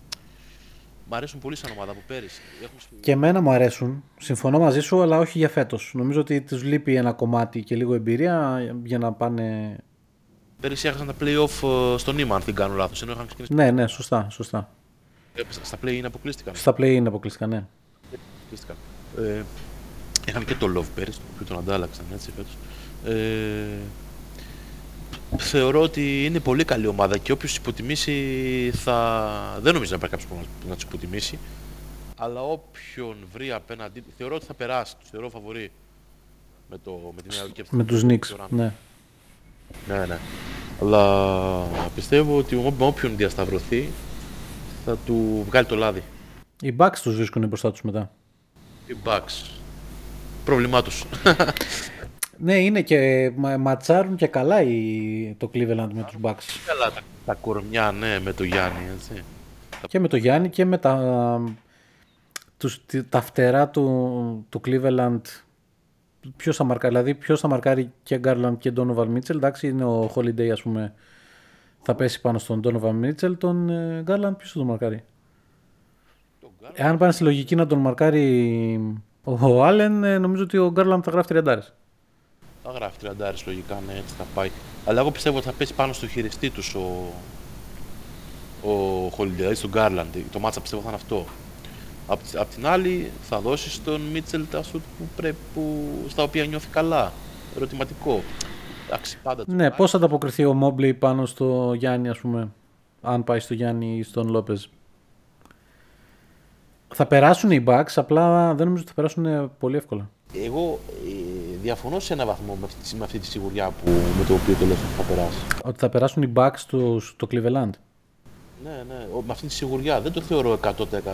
μ' αρέσουν πολύ σαν ομάδα από πέρυσι. Έχουν... σ- και εμένα μου αρέσουν. Συμφωνώ μαζί σου, αλλά όχι για φέτος. Νομίζω ότι τους λείπει ένα κομμάτι και λίγο εμπειρία για να πάνε... Πέρυσι έχασαν τα play-off ε, στο νήμα, αν δεν κάνω λάθος. Ενώ είχαν ξεκινήσει. Ναι, ναι, σωστά, σωστά. Ε, Στα play-in αποκλείστηκαν. Στα play είναι αποκλειστικά, ναι. αποκλείστηκαν. Ε, είχαν και το Love πέρυσι, το οποίο τον αντάλλαξαν έτσι φέτος. Ε, θεωρώ ότι είναι πολύ καλή ομάδα και όποιος υποτιμήσει θα... Δεν νομίζω να υπάρχει κάποιος που να, να τους υποτιμήσει. Αλλά όποιον βρει απέναντί του, θεωρώ ότι θα περάσει. Τους θεωρώ φαβορή με, το, με την Νέα Υόρκη. Με τους Knicks, ναι. Ναι, ναι. Αλλά πιστεύω ότι με όποιον διασταυρωθεί θα του βγάλει το λάδι. Οι Bucks τους βρίσκουν μπροστά τους μετά. Οι Bucks. Πρόβλημά τους. *laughs* Ναι, είναι και μα- ματσάρουν και καλά οι, το Cleveland με τους Bucks. Καλά τα, τα κορμιά, ναι, με το Γιάννη, έτσι. Και με το Γιάννη και με τα, τους, τι- τα φτερά του, του Cleveland. Ποιος θα μαρκάρει, δηλαδή ποιος θα μαρκάρει και Garland και Donovan Mitchell. Εντάξει, είναι ο Holiday ας πούμε. Θα πέσει πάνω στον Donovan Mitchell. Τον ε, Garland ποιος θα τον μαρκάρει; Εάν πάνε στη λογική να τον μαρκάρει ο Allen, ε, νομίζω ότι ο Garland θα γράφει τριαντάρες. Θα γράφει 30 λογικά, ναι, έτσι θα πάει. Αλλά εγώ πιστεύω ότι θα πέσει πάνω στο χειριστή τους ο, ο Holiday, δηλαδή στον Garland. Το μάτσα πιστεύω θα είναι αυτό. Απ' τη- Απ' την άλλη θα δώσει στον Μίτσελ τα σουτ που πρέπει, που, στα οποία νιώθει καλά. Ερωτηματικό. Εντάξει, πάντα του Ναι, πάει. πώς θα ανταποκριθεί ο Mobley πάνω στο Γιάννη, ας πούμε, αν πάει στο Γιάννη ή στον Λόπεζ. Θα περάσουν οι Bucks, απλά δεν νομίζω ότι θα περάσουν ε, πολύ εύκολα. Εγώ ε, διαφωνώ σε έναν βαθμό με αυτή, με αυτή τη σιγουριά που, με το οποίο το λέω ότι θα περάσει. Ότι θα περάσουν οι Bucks στο, στο Cleveland. Ναι, ναι, ο- με αυτή τη σιγουριά δεν το θεωρώ 100%.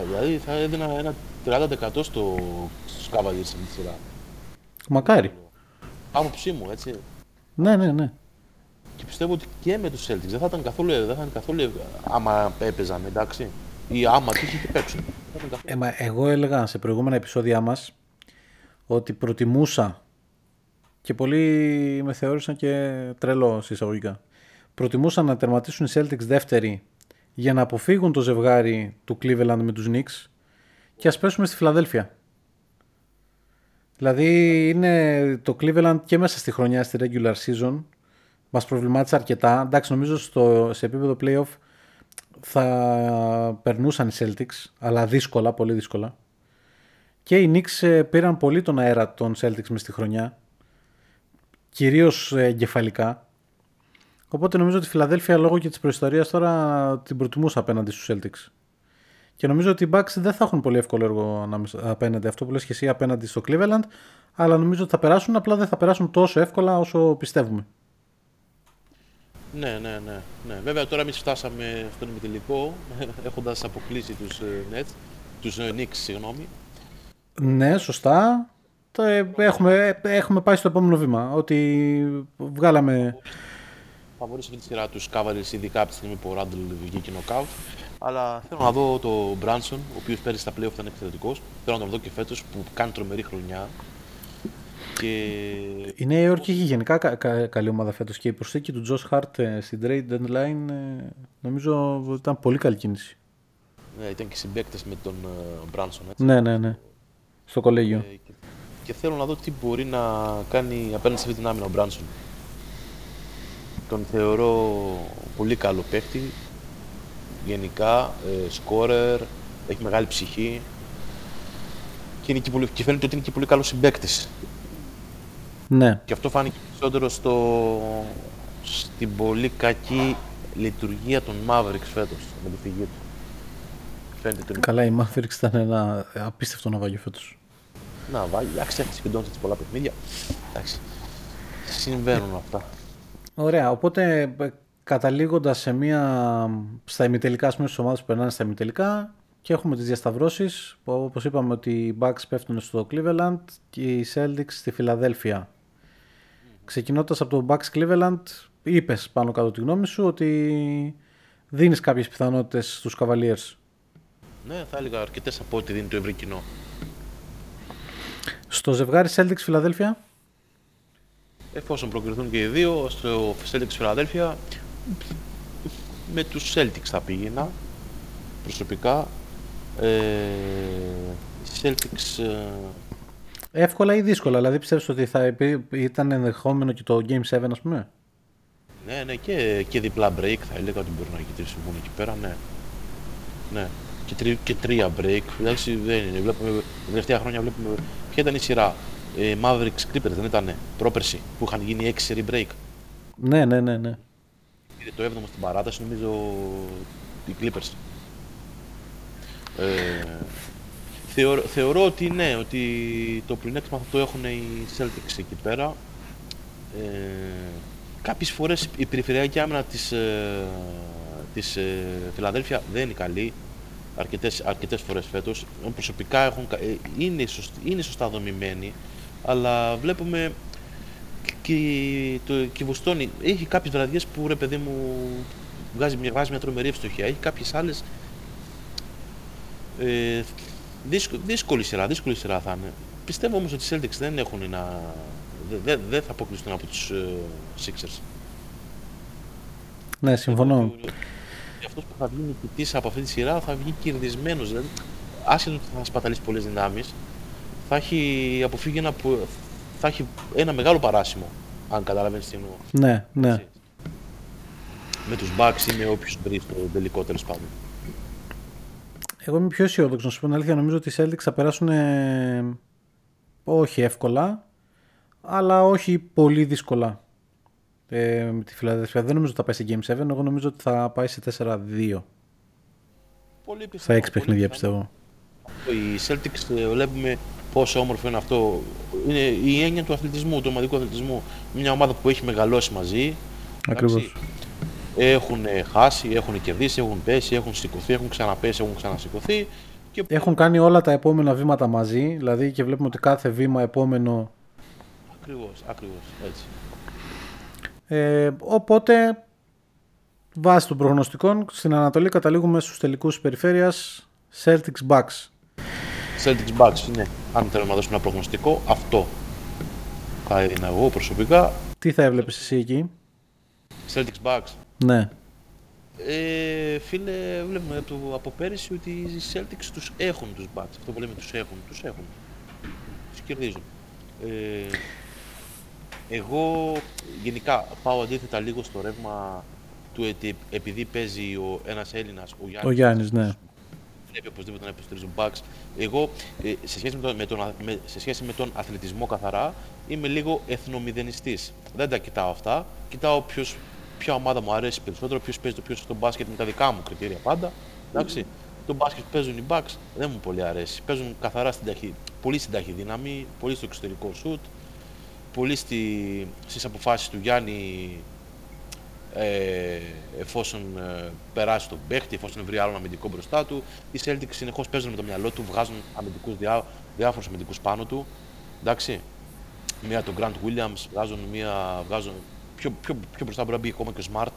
Δηλαδή θα έδινα ένα 30% στο, στους Cavaliers σε αυτή τη σειρά. Μακάρι. Άποψή μου, έτσι. Ναι, ναι, ναι. Και πιστεύω ότι και με τους Celtics δεν θα ήταν καθόλου, δεν θα ήταν καθόλου άμα έπαιζαν, εντάξει. Ή άμα τύχει και παίξουν. Δεν θα ήταν καθόλου. Ε, μα εγώ έλεγα σε προηγούμενα επεισόδια μας ότι προτιμούσα και πολλοί με θεώρησαν και τρελό σε εισαγωγικά. Προτιμούσα να τερματίσουν οι Celtics δεύτεροι για να αποφύγουν το ζευγάρι του Cleveland με τους Knicks και ας πέσουμε στη Φιλαδέλφια. Δηλαδή είναι το Cleveland και μέσα στη χρονιά στη regular season μας προβλημάτισε αρκετά. Εντάξει νομίζω στο, σε επίπεδο playoff θα περνούσαν οι Celtics αλλά δύσκολα, πολύ δύσκολα. Και οι Knicks ε, πήραν πολύ τον αέρα των Celtics μες στη χρονιά. Κυρίως ε, εγκεφαλικά. Οπότε νομίζω ότι η Φιλαδέλφια λόγω και της προϊστορίας τώρα την προτιμούσα απέναντι στους Celtics. Και νομίζω ότι οι Bucks δεν θα έχουν πολύ εύκολο έργο ανάμεσα- απέναντι αυτό που λες και εσύ απέναντι στο Cleveland. Αλλά νομίζω ότι θα περάσουν, απλά δεν θα περάσουν τόσο εύκολα όσο πιστεύουμε. Ναι, ναι, ναι, ναι. Βέβαια τώρα εμείς φτάσαμε στον ημιτελικό *laughs* έχοντας αποκλείσει τους ε, Nets, τους ε, Knicks, συγγνώμη. Ναι, σωστά. Το, ε, έχουμε, έχουμε πάει στο επόμενο βήμα. Ότι βγάλαμε... Φαβορείς αυτή τη σειρά τους Cavaliers, ειδικά από τη στιγμή που ο Randall βγήκε νοκάουτ. Αλλά θέλω να δω το Branson, ο οποίος πέρυσι στα playoff ήταν εξαιρετικός. Θέλω να τον δω και φέτος που κάνει τρομερή χρονιά. Και Η Νέα Υόρκη έχει γενικά κα- κα- καλή ομάδα φέτος και η προσθήκη του Josh Hart ε, στην trade deadline ε, νομίζω ήταν πολύ καλή κίνηση. ναι, ήταν και συμπαίκτες με τον ε, Branson, έτσι. Ναι, ναι, ναι. Στο κολέγιο. Ε, και, και θέλω να δω τι μπορεί να κάνει απέναντι σε αυτή την άμυνα ο Μπράνσον. Τον θεωρώ πολύ καλό παίχτη. Γενικά, ε, σκόρερ, έχει μεγάλη ψυχή. Και, είναι και, πολύ, και φαίνεται ότι είναι και πολύ καλός συμπαίκτης. Ναι. Και αυτό φάνηκε περισσότερο στο, στην πολύ κακή λειτουργία των Mavericks φέτος με τη φυγή του. Φαίνεται ότι Καλά, η Mavericks ήταν ένα απίστευτο ναυάγιο φέτος. Να βάλει, εντάξει, έχασε και τον Doncic πολλά παιχνίδια. Εντάξει. Συμβαίνουν αυτά. Ωραία, οπότε ε, καταλήγοντας σε μία, στα ημιτελικά, ας πούμε στις ομάδες που περνάνε στα ημιτελικά και έχουμε τις διασταυρώσεις που όπως είπαμε ότι οι Bucks πέφτουν στο Cleveland και οι Celtics στη Φιλαδέλφια. Ξεκινώντας από το Bucks Cleveland, είπες πάνω κάτω τη γνώμη σου ότι δίνεις κάποιες πιθανότητες στους Cavaliers. Ναι, θα έλεγα αρκετές από ό,τι δίνει το ευρύ κοινό. Στο ζευγάρι Celtics Φιλαδέλφια, Εφόσον προκριθούν και οι δύο, στο Celtics Φιλαδέλφια, με τους Celtics θα πήγαινα προσωπικά. Ε, οι Celtics ε, εύκολα ή δύσκολα, δηλαδή πιστεύεις ότι θα υπή- ήταν ενδεχόμενο και το Game 7 ας πούμε; Ναι, ναι, και, και διπλά break θα έλεγα ότι μπορούν να κερδίσουν εκεί πέρα, ναι. Ναι. Και, τρι, και τρία break. Εντάξει, δεν είναι. Βλέπουμε, τα τελευταία χρόνια βλέπουμε. Ποια ήταν η σειρά. Ε, Mavericks Clippers δεν ήταν πρόπερση που είχαν γίνει 6 σερί break; Ναι, ναι, ναι, ναι. Πήρε το 7ο στην παράταση, νομίζω οι Clippers. Ε, θεωρώ, θεωρώ ότι ναι, ότι το πλεονέκτημα θα το έχουν οι Celtics εκεί πέρα. Ε, κάποιες φορές η περιφερειακή άμυνα της, ε, της ε, Φιλαδέλφια δεν είναι καλή. Αρκετές, αρκετές φορές φέτος. Ε, Προσωπικά έχουν, κα- ε, είναι, σωσ- είναι σωστά δομημένοι, αλλά βλέπουμε και, το, και η Βοστόνη έχει κάποιες βραδιές που ρε παιδί μου βγάζει μια, βγάζει μια τρομερή ευστοχία. Έχει κάποιες άλλες ε, δύσκο, δύσκολη σειρά, δύσκολη σειρά θα είναι. Πιστεύω όμως ότι οι Celtics δεν έχουν να... Δεν δε, δεν θα αποκλειστούν από τους ε, Sixers. Ναι, συμφωνώ. Και αυτός που θα βγει νικητής από αυτή τη σειρά θα βγει κερδισμένος. Δηλαδή, άσχετο ότι θα σπαταλήσει πολλές δυνάμεις, θα έχει αποφύγει ένα, που- θα έχει ένα μεγάλο παράσημο, αν καταλαβαίνεις τι εννοώ. Ναι, ναι. Έτσι. Με τους Bucks ή με όποιους βρεις στο τελικό τέλος πάντων. Εγώ είμαι πιο αισιόδοξος να σου πω την αλήθεια. Νομίζω ότι οι Celtics θα περάσουν ε, όχι εύκολα, αλλά όχι πολύ δύσκολα ε, με τη Φιλαδέλφια. Δεν νομίζω ότι θα πάει σε Game 7. Εγώ νομίζω ότι θα πάει σε 4-2. Πολύ Στα πιθανό, 6 πολύ παιχνίδια πιθανό. πιστεύω. Οι Celtics ε, βλέπουμε πόσο όμορφο είναι αυτό. Είναι η έννοια του αθλητισμού, του ομαδικού αθλητισμού. Μια ομάδα που έχει μεγαλώσει μαζί. Ακριβώς. εντάξει, Έχουν χάσει, έχουν κερδίσει, έχουν πέσει, έχουν σηκωθεί, έχουν ξαναπέσει, έχουν ξανασηκωθεί. Και Έχουν κάνει όλα τα επόμενα βήματα μαζί, δηλαδή και βλέπουμε ότι κάθε βήμα επόμενο ακριβώς, ακριβώς, έτσι. Ε, οπότε, βάσει των προγνωστικών, στην Ανατολή καταλήγουμε στους τελικούς της περιφέρειας Celtics Bucks. Celtics Bucks, ναι. Αν θέλω να δώσουμε ένα προγνωστικό, αυτό θα έδινα εγώ προσωπικά. Τι θα έβλεπες εσύ εκεί; Celtics Bucks. Ναι. Ε, φίλε, βλέπουμε από, το, από πέρυσι ότι οι Celtics τους έχουν τους Bucks. Αυτό που λέμε τους έχουν, τους έχουν. Τους κερδίζουν. Ε, εγώ γενικά πάω αντίθετα λίγο στο ρεύμα του ότι επειδή παίζει ο, ένας Έλληνας, ο Γιάννης, Ο Γιάννης, ναι. πρέπει οπωσδήποτε να υποστηρίζουν Bucks. Εγώ, ε, σε σχέση με τον, με, τον, α- με- σε σχέση με τον αθλητισμό καθαρά, είμαι λίγο εθνομηδενιστής. Δεν τα κοιτάω αυτά. Κοιτάω ποιος, ποια ομάδα μου αρέσει περισσότερο, ποιος παίζει το πιο στο μπάσκετ με τα δικά μου κριτήρια πάντα. Εντάξει. Το μπάσκετ που παίζουν οι Bucks δεν μου πολύ αρέσει. Παίζουν καθαρά στην ταχύ, πολύ στην ταχυδύναμη, πολύ στο εξωτερικό σουτ, πολύ στη, στις αποφάσεις του Γιάννη ε, εφόσον ε, περάσει τον παίχτη, εφόσον βρει άλλον αμυντικό μπροστά του. Οι Celtics συνεχώς παίζουν με το μυαλό του, βγάζουν αμυντικούς διά, διάφορους αμυντικούς πάνω του. Εντάξει. Μία τον Grant Williams, βγάζουν, μία, βγάζουν πιο, πιο, πιο μπροστά μπορεί να μπει ακόμα και ο Smart,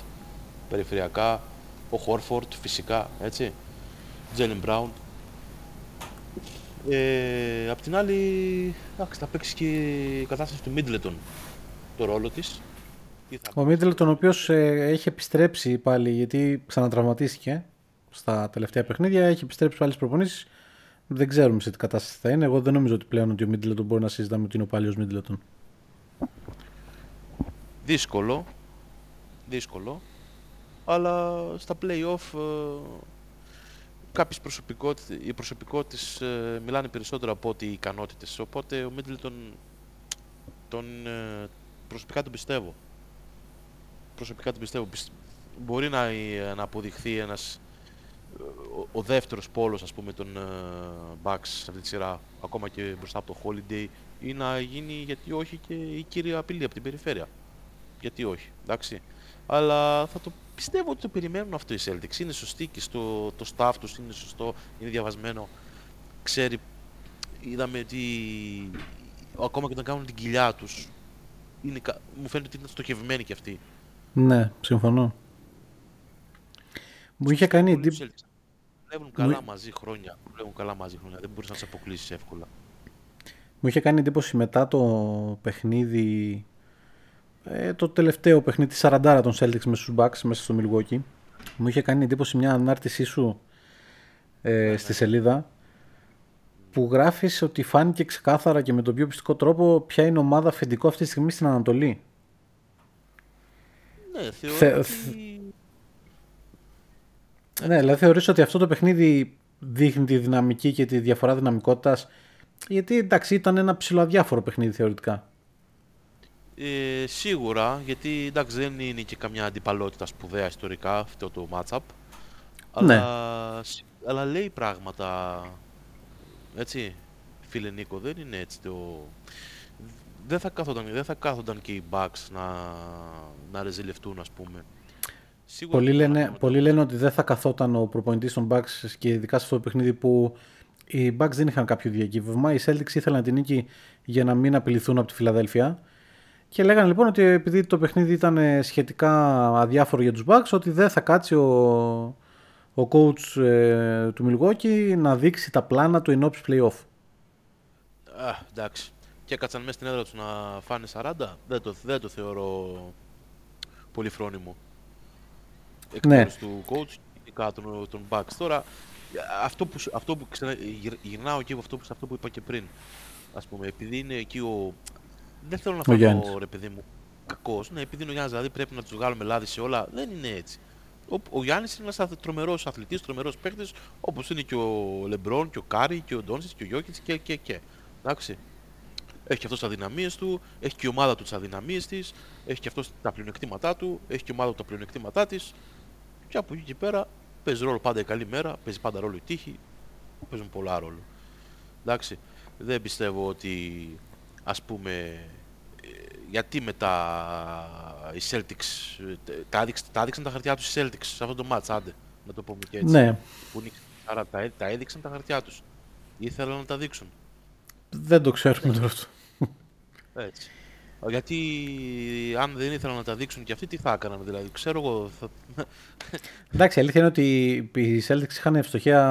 περιφερειακά. Ο Horford φυσικά, έτσι. Jalen Brown. Ε, απ' την άλλη, εντάξει, θα παίξει και η κατάσταση του Middleton το ρόλο της. Τι θα Ο Μίτλετον, ο οποίος ε, έχει επιστρέψει πάλι γιατί ξανατραυματίστηκε στα τελευταία παιχνίδια, έχει επιστρέψει πάλι στις προπονήσεις. Δεν ξέρουμε σε τι κατάσταση θα είναι. Εγώ δεν νομίζω ότι πλέον ότι ο Μίτλετον μπορεί να συζητάμε ότι είναι ο παλιός Μίτλετον. Δύσκολο. Δύσκολο. Αλλά στα play-off ε, κάποιες προσωπικότητες, οι προσωπικότητες ε, μιλάνε περισσότερο από ότι οι ικανότητες. Οπότε ο Μίτλετον τον, ε, προσωπικά τον πιστεύω. Προσωπικά τον πιστεύω. Πισ- Μπορεί να, ε, να αποδειχθεί ένας ε, ο, ο δεύτερος πόλος ας πούμε των ε, Bucks σε αυτή τη σειρά ακόμα και μπροστά από το Holiday ή να γίνει γιατί όχι και η κύρια απειλή από την περιφέρεια. Γιατί όχι, εντάξει. Αλλά θα το πιστεύω ότι το περιμένουν αυτό οι Celtics. Είναι σωστοί και στο το staff τους είναι σωστό, είναι διαβασμένο. Ξέρει, είδαμε ότι ακόμα και όταν κάνουν την κοιλιά τους, είναι, κα- μου φαίνεται ότι είναι στοχευμένοι κι αυτοί. Ναι, συμφωνώ. Μου είχε κάνει Πολλοί εντύπωση. Celtics Δουλεύουν καλά μαζί χρόνια. Δουλεύουν καλά μαζί χρόνια. Δεν μπορείς να τους αποκλείσεις εύκολα. Μου είχε κάνει εντύπωση μετά το παιχνίδι, ε, το τελευταίο παιχνίδι 40 των Celtics με στους Bucks μέσα στο Milwaukee. Μου είχε κάνει εντύπωση μια ανάρτησή σου ε, στη σελίδα που γράφεις ότι φάνηκε ξεκάθαρα και με τον πιο πιστικό τρόπο ποια είναι ομάδα αφεντικό αυτή τη στιγμή στην Ανατολή. Ναι, θεωρώ Θε- ότι... Ναι, δηλαδή θεωρείς ότι αυτό το παιχνίδι δείχνει τη δυναμική και τη διαφορά δυναμικότητας γιατί εντάξει ήταν ένα ψηλοαδιάφορο παιχνίδι θεωρητικά. Ε, σίγουρα, γιατί εντάξει δεν είναι και καμιά αντιπαλότητα σπουδαία ιστορικά αυτό το matchup. Ναι. Αλλά, σ- αλλά λέει πράγματα. Έτσι, φίλε Νίκο, δεν είναι έτσι το... Δεν θα κάθονταν, δεν θα κάθονταν και οι Bucks να, να ρεζιλευτούν, ας πούμε. Σίγουρα Πολλοί δεν θα λένε, κάνουν πολλοί λένε ότι δεν θα καθόταν ο προπονητής των Bucks και ειδικά σε αυτό το παιχνίδι που οι Bucks δεν είχαν κάποιο διακύβευμα. Οι Celtics ήθελαν την νίκη για να μην απειληθούν από τη Φιλαδέλφια. Και λέγανε λοιπόν ότι επειδή το παιχνίδι ήταν ε, σχετικά αδιάφορο για τους Bucks, ότι δεν θα κάτσει ο, ο coach ε, του Milwaukee να δείξει τα πλάνα του εν ώψη playoff. Α, εντάξει. Και έκατσαν μέσα στην έδρα τους να φάνε 40. Δεν το, δεν το θεωρώ πολύ φρόνιμο. Εκ Ναι. μέρους του coach, ειδικά των, των Bucks. Τώρα, αυτό που, σου- αυτό που ξανα, γυρ- γυρνάω εκεί από αυτό, που- σε αυτό που είπα και πριν. Ας πούμε, επειδή είναι εκεί ο... Δεν θέλω να Γιάννης. φανώ, ρε παιδί μου, κακός. Ναι, επειδή είναι ο Γιάννης, δηλαδή πρέπει να τους βγάλουμε λάδι σε όλα. Δεν είναι έτσι. Ο, ο Γιάννης είναι ένας αθ- τρομερός αθλητής, τρομερός παίκτης, όπως είναι και ο Λεμπρόν και ο Κάρι και ο Ντόνσιτς και ο Γιόκιτς και, και, και. Εντάξει. Έχει και αυτός τις αδυναμίες του, έχει και η ομάδα του τις αδυναμίες της, έχει και αυτός τα πλεονεκτήματά του, έχει και η ομάδα του τα πλεονεκτήματά της. Και από εκεί και πέρα παίζει ρόλο πάντα η καλή μέρα, παίζει πάντα ρόλο η τύχη, παίζουν πολλά ρόλο. Εντάξει. Δεν πιστεύω ότι ας πούμε ε, γιατί μετά οι Celtics ε, τα, έδειξαν, τα έδειξαν τα χαρτιά τους οι Celtics σε αυτό το match, άντε, να το πούμε και έτσι. Ναι, Που είναι, άρα τα, έ- τα έδειξαν τα χαρτιά τους. Ήθελαν να τα δείξουν. δεν το ξέρουμε τώρα αυτό. Έτσι. Γιατί αν δεν ήθελαν να τα δείξουν και αυτοί, τι θα έκαναν, δηλαδή. Ξέρω εγώ. Θα... Εντάξει, η αλήθεια είναι ότι οι Celtics είχαν ευστοχία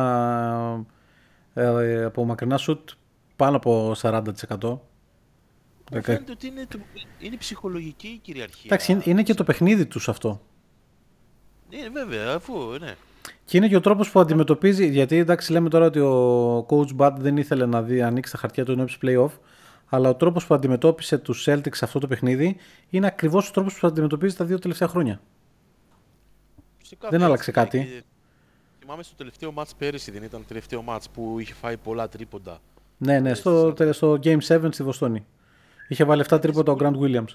ε, από μακρινά σουτ πάνω από 40%. Μου φαίνεται ότι είναι, το- είναι ψυχολογική η κυριαρχία. Εντάξει, είναι- είναι και το παιχνίδι τους αυτό. Ε, βέβαια, αφού, ναι. Και είναι και ο τρόπος που αντιμετωπίζει, γιατί εντάξει λέμε τώρα ότι ο coach Bud δεν ήθελε να δει, ανοίξει τα χαρτιά του ενώ έπαιζε playoff, αλλά ο τρόπος που αντιμετώπισε τους Celtics σε αυτό το παιχνίδι είναι ακριβώς ο τρόπος που αντιμετωπίζει τα δύο τελευταία χρόνια. Φυσικά, Δεν έτσι άλλαξε είναι κάτι. και- Θυμάμαι στο τελευταίο μάτς πέρυσι, δεν ήταν το τελευταίο μάτς που είχε φάει πολλά τρίποντα. Ναι, ναι, στο, στο Game 7 στη Βοστόνη. Είχε βάλει 7 τρίποτα ο Grant Williams.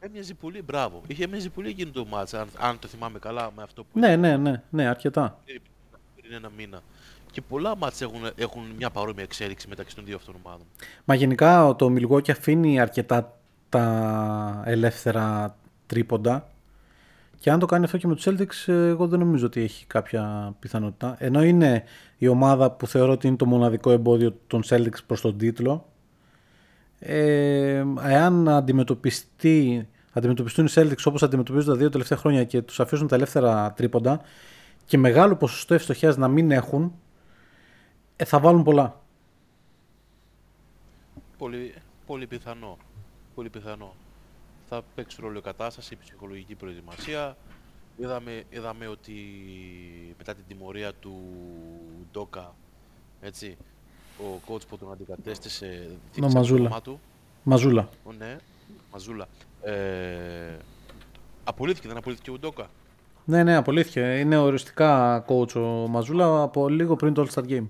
Έμοιαζε πολύ, μπράβο. Είχε έμοιαζε πολύ εκείνο το μάτς, αν, αν το θυμάμαι καλά με αυτό που Ναι, ναι, ναι, ναι, αρκετά. είχε πριν ένα μήνα. Και πολλά μάτς έχουν, έχουν μια παρόμοια εξέλιξη μεταξύ των δύο αυτών ομάδων. Μα γενικά το Milwaukee αφήνει αρκετά τα ελεύθερα τρίποντα και αν το κάνει αυτό και με τους Celtics ε, εγώ δεν νομίζω ότι έχει κάποια πιθανότητα. Ενώ είναι η ομάδα που θεωρώ ότι είναι το μοναδικό εμπόδιο των Celtics προς τον τίτλο ε, εάν αντιμετωπιστεί, αντιμετωπιστούν οι Celtics όπως αντιμετωπίζουν τα δύο τελευταία χρόνια και τους αφήσουν τα ελεύθερα τρίποντα και μεγάλο ποσοστό ευστοχίας να μην έχουν ε, θα βάλουν πολλά. Πολύ, πολύ πιθανό. Πολύ πιθανό. Θα παίξει ρόλο η κατάσταση, η ψυχολογική προετοιμασία. Είδαμε, είδαμε ότι μετά την τιμωρία του Ντόκα, έτσι, ο coach που τον αντικατέστησε, θύμισε το Μαζούλα. όνομά του, Μαζούλα. ο, ναι, Μαζούλα, ε, απολύθηκε, δεν απολύθηκε ο Ντόκα; Ναι, ναι, απολύθηκε. Είναι οριστικά coach ο Μαζούλα από λίγο πριν το All Star Game.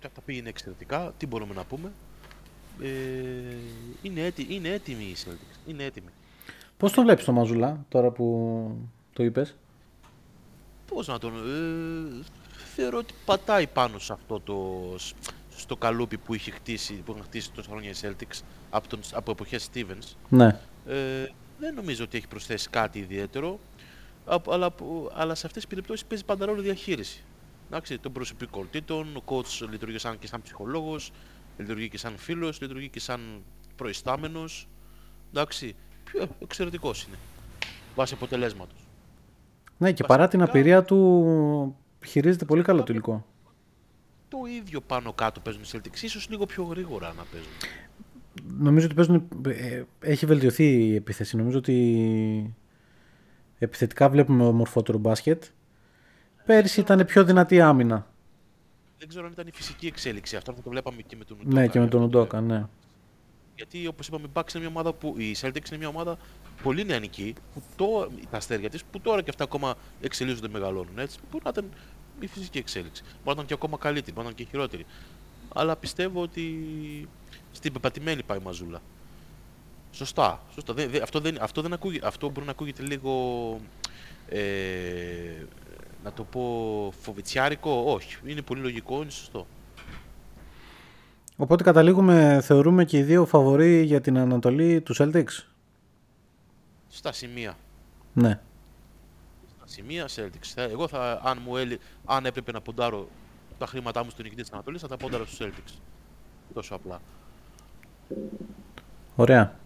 Και αυτά πήγαινε εξαιρετικά, τι μπορούμε να πούμε. Ε, είναι, έτι, είναι έτοιμοι οι Celtics, είναι έτοιμοι. Πώς τον βλέπεις το Μαζούλα τώρα που το είπες; Πώς να τον... Ε, θεωρώ ότι πατάει πάνω σε αυτό το... στο καλούπι που είχε χτίσει, που είχαν χτίσει τόσα χρόνια οι Celtics από, τον, από εποχές Stevens. Ναι. Ε, δεν νομίζω ότι έχει προσθέσει κάτι ιδιαίτερο, απ- αλλά, που- αλλά σε αυτές τις περιπτώσεις παίζει πάντα ρόλο η διαχείριση. Εντάξει, των προσωπικότητων, ο coach λειτουργεί σαν και σαν ψυχολόγος, λειτουργεί και σαν φίλος, λειτουργεί και σαν προϊστάμενος. Εντάξει, πιο εξαιρετικός είναι, βάσει αποτελέσματος. Ναι, και παρά την Βασικά- απειρία του χειρίζεται πολύ καλά το υλικό. Το ίδιο πάνω κάτω παίζουν οι Celtics, ίσως λίγο πιο γρήγορα να παίζουν. Νομίζω ότι παίζουν, ε, έχει βελτιωθεί η επίθεση. Νομίζω ότι επιθετικά βλέπουμε ομορφότερο μπάσκετ. Πέρυσι ήταν πιο δυνατή άμυνα. Δεν ξέρω αν ήταν η φυσική εξέλιξη αυτό, θα το βλέπαμε και με τον Ναι, Udoka, και με γι' τον αυτό το Ουντόκα, ναι. Γιατί όπως είπαμε, η Bucks είναι μια ομάδα που. Η Celtics είναι μια ομάδα πολύ νεανική, που το, τα αστέρια της, που τώρα και αυτά ακόμα εξελίσσονται, μεγαλώνουν. Έτσι. Μπορεί να ήταν η φυσική εξέλιξη. Μπορεί να ήταν και ακόμα καλύτερη, μπορεί να ήταν και χειρότερη. Αλλά πιστεύω ότι στην πεπατημένη πάει η μαζούλα. Σωστά. σωστά. Δεν, δεν- αυτό, δεν, αυτό, δεν ακούγε, αυτό μπορεί να ακούγεται λίγο. Ε, να το πω φοβητσιάρικο. Όχι. Είναι πολύ λογικό, είναι σωστό. Οπότε καταλήγουμε, θεωρούμε και οι δύο φαβοροί για την Ανατολή τους Celtics. Στα σημεία. Ναι. Στα σημεία Celtics. Θα- Εγώ θα, αν, μου έλει, αν έπρεπε να ποντάρω τα χρήματά μου στον νικητή της Ανατολής, θα τα πόνταρα στους Celtics. Τόσο απλά. Ωραία.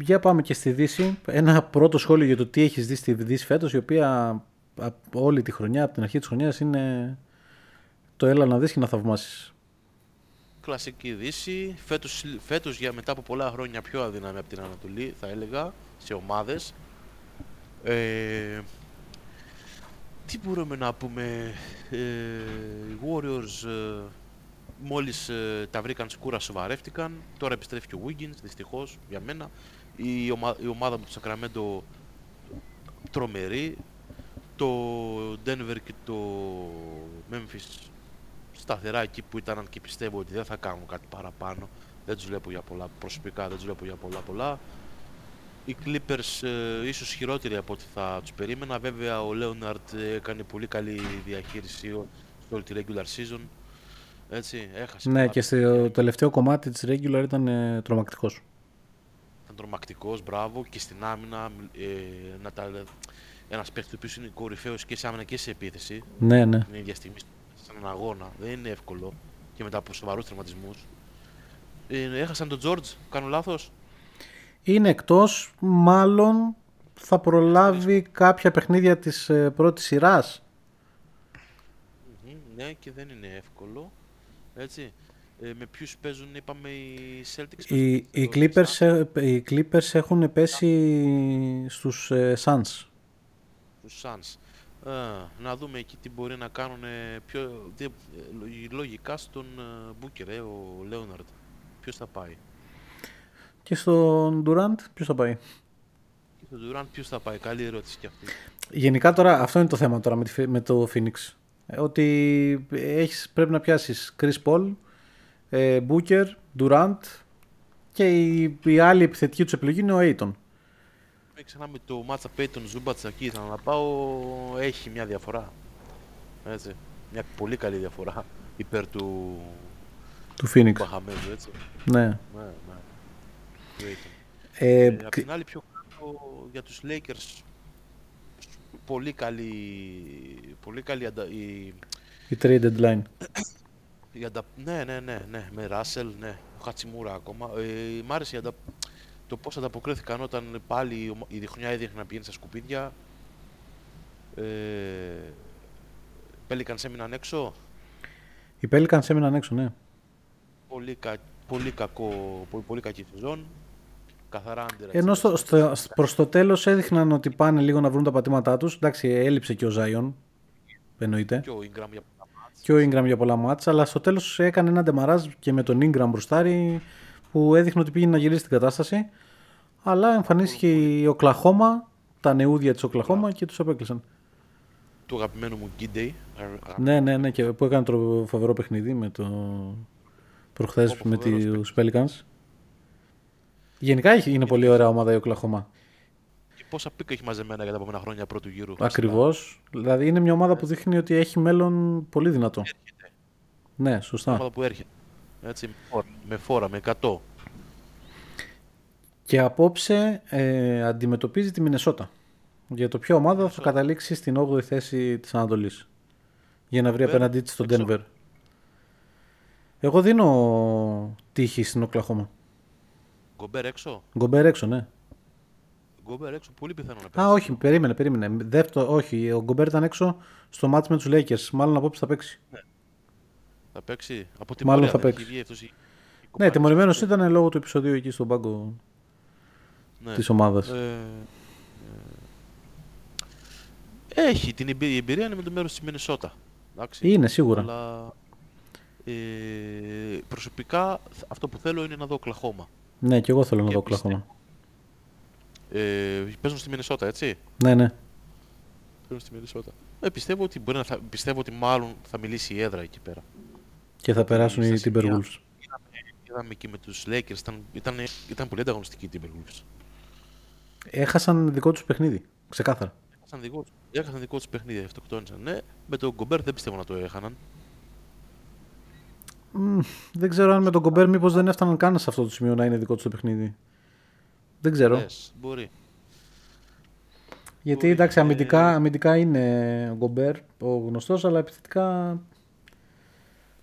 Για πάμε και στη Δύση. Ένα πρώτο σχόλιο για το τι έχεις δει στη Δύση φέτος, η οποία από όλη τη χρονιά, από την αρχή της χρονιάς, είναι το έλα να δεις και να θαυμάσεις. Κλασική Δύση. Φέτος, φέτος για μετά από πολλά χρόνια πιο αδύναμη από την Ανατολή, θα έλεγα, σε ομάδες. Ε, τι μπορούμε να πούμε. Ε, οι Warriors ε, μόλις ε, τα βρήκαν σκούρα σοβαρεύτηκαν. Τώρα επιστρέφει και ο Wiggins, δυστυχώς για μένα. Η, ομα- η ομάδα μου του Sacramento τρομερή. Το Denver και το Memphis σταθερά εκεί που ήταν και πιστεύω ότι δεν θα κάνουν κάτι παραπάνω. Δεν τους βλέπω για πολλά, προσωπικά δεν τους βλέπω για πολλά πολλά. Οι Clippers ε, ίσως χειρότεροι από ό,τι θα τους περίμενα. Βέβαια ο Leonard ε, έκανε πολύ καλή διαχείριση ο- σε όλη τη regular season. Έτσι, έχασε. Ναι, πολλά και παιχνίδια. στο τελευταίο κομμάτι της regular ήταν ε, τρομακτικός. Ήταν τρομακτικός, μπράβο. Και στην άμυνα, ε, να τα, ένας παίκτης ο οποίος είναι κορυφαίος και σε άμυνα και σε επίθεση. Ναι, ναι. την ίδια στιγμή σε έναν αγώνα. Δεν είναι εύκολο και μετά από σοβαρούς τραυματισμούς. Ε, έχασαν τον George, κάνω λάθος; είναι εκτός, μάλλον θα προλάβει κάποια παιχνίδια της ε, πρώτης σειράς. Μμμ, Ναι, και δεν είναι εύκολο. Έτσι. Ε, με ποιους παίζουν, είπαμε, οι Celtics. Οι, παίζουν οι, το Clippers, Suns, ε, οι Clippers έχουν πέσει στους ε, Suns. τους Suns. Ε, να δούμε εκεί τι μπορεί να κάνουν ε, πιο, τι, ε, λογι- λογικά στον ε, Booker, ε, ο Λέοναρντ. Ποιος θα πάει; Και στον Durant ποιος θα πάει; Και στον Durant ποιος θα πάει; Καλή ερώτηση και αυτή. Γενικά τώρα, αυτό είναι το θέμα τώρα με, τη, Φι- με το Phoenix. Ε, Ότι έχεις, πρέπει να πιάσεις Chris Paul, ε, Booker, Durant και η, η άλλη επιθετική τους επιλογή είναι ο Aiton. Μην ξεχνάμε το μάτσα Peyton Zubats εκεί ήθελα να πάω. Έχει μια διαφορά. Έτσι. Μια πολύ καλή διαφορά υπέρ του Του Phoenix. Μπαχαμέζου, έτσι. Ναι. Ναι, ναι. Του Aiton. Ε, Ε, απ' την άλλη πιο κάτω για τους Lakers πολύ καλή, πολύ καλή αντα, η, η trade deadline. η αντα, ναι, ναι, ναι, ναι, με Ράσελ, ναι, ο Χατσιμούρα ακόμα. Ε, μ' άρεσε η αντα, το πώς ανταποκρίθηκαν όταν πάλι η, ομα- η διχρονιά έδειχνε να πηγαίνει στα σκουπίδια. Ε, Pelicans έμειναν έξω; Οι Pelicans έμειναν έξω, ναι. Πολύ, κα, πολύ, κακό, πολύ, πολύ κακή σεζόν. Καθαρά under Ενώ στο, στο, προς το τέλος έδειχναν ότι πάνε λίγο να βρουν τα πατήματά τους. Εντάξει, έλειψε και ο Zion, εννοείται. Και ο Ingram για πολλά μάτς. Και ο Ingram για πολλά μάτσα, αλλά στο τέλος έκανε ένα ντεμαράζ και με τον Ingram μπροστάρι που έδειχνε ότι πήγαινε να γυρίσει την κατάσταση. Αλλά εμφανίστηκε η Οκλαχώμα, τα νεούδια της Οκλαχώμα και τους απέκλεισαν. Του αγαπημένου μου Gidey. Ναι, ναι, ναι, και που έκανε το φοβερό παιχνίδι με το προχθές Όπο με φοβερός τους Pelicans. Γενικά έχει- είναι πολύ ωραία ομάδα η Οκλαχώμα. Και πόσα πίκα έχει μαζεμένα για τα επόμενα χρόνια πρώτου γύρου. Ακριβώς. Δηλαδή είναι μια ομάδα που δείχνει ότι έχει μέλλον πολύ δυνατό. Ναι, Μια σωστά. ομάδα που έρχεται. Έτσι, με φόρα, με, φόρα, με 100. Και απόψε ε, αντιμετωπίζει τη Μινεσότα. Για το ποια ομάδα θα καταλήξει στην 8η θέση της Ανατολής. Για να βρει Denver, απέναντί της τον έξω. Denver. Εγώ δίνω τύχη στην Οκλαχώμα. Γκομπέρ έξω; Γκομπέρ έξω, ναι. Γκομπέρ έξω, πολύ πιθανό να Α, πέσει. όχι, περίμενε, περίμενε. Δεύτερο, όχι, ο Γκομπέρ ήταν έξω στο μάτς με τους Lakers. Μάλλον απόψε θα παίξει. Θα παίξει. Από τη Μάλλον Μωρία, θα δεν παίξει. έχει βγει αυτός η- η Ναι, κοπάνη. τιμωρημένος ήταν λόγω του επεισοδίου εκεί στον πάγκο Ναι. της ομάδας. Ε, ε, έχει την εμπειρία, η εμπειρία είναι με το μέρος της Μινεσότα. Εντάξει. Είναι σίγουρα. Αλλά ε, προσωπικά θ- αυτό που θέλω είναι να δω Οκλαχώμα. Ναι, και εγώ θέλω να Και δω πιστεύω- Οκλαχώμα. Ε, παίζουν στη Μινεσότα, έτσι; Ναι, ναι. Παίζουν στη Μινεσότα. Ε, πιστεύω, ότι μπορεί να θα, πιστεύω ότι μάλλον θα μιλήσει η έδρα εκεί πέρα. Και θα περάσουν οι στα σημεία. Timberwolves. Είδαμε, είδαμε εκεί με τους Lakers, ήταν, ήταν, ήταν πολύ ανταγωνιστική η Timberwolves. Έχασαν δικό τους παιχνίδι. Ξεκάθαρα. Έχασαν δικό, τους- έχασαν δικό τους παιχνίδι, αυτοκτόνησαν. Ναι, με τον Γκομπέρ δεν πιστεύω να το έχαναν. Μμ, δεν ξέρω αν με τον Κομπέρ μήπως δεν έφταναν καν σε αυτό το σημείο να είναι δικό τους το παιχνίδι. Δεν ξέρω. Λες, μπορεί. Γιατί μπορεί. εντάξει, αμυντικά, Ε, αμυντικά είναι ο Γκομπέρ ο γνωστός, αλλά επιθετικά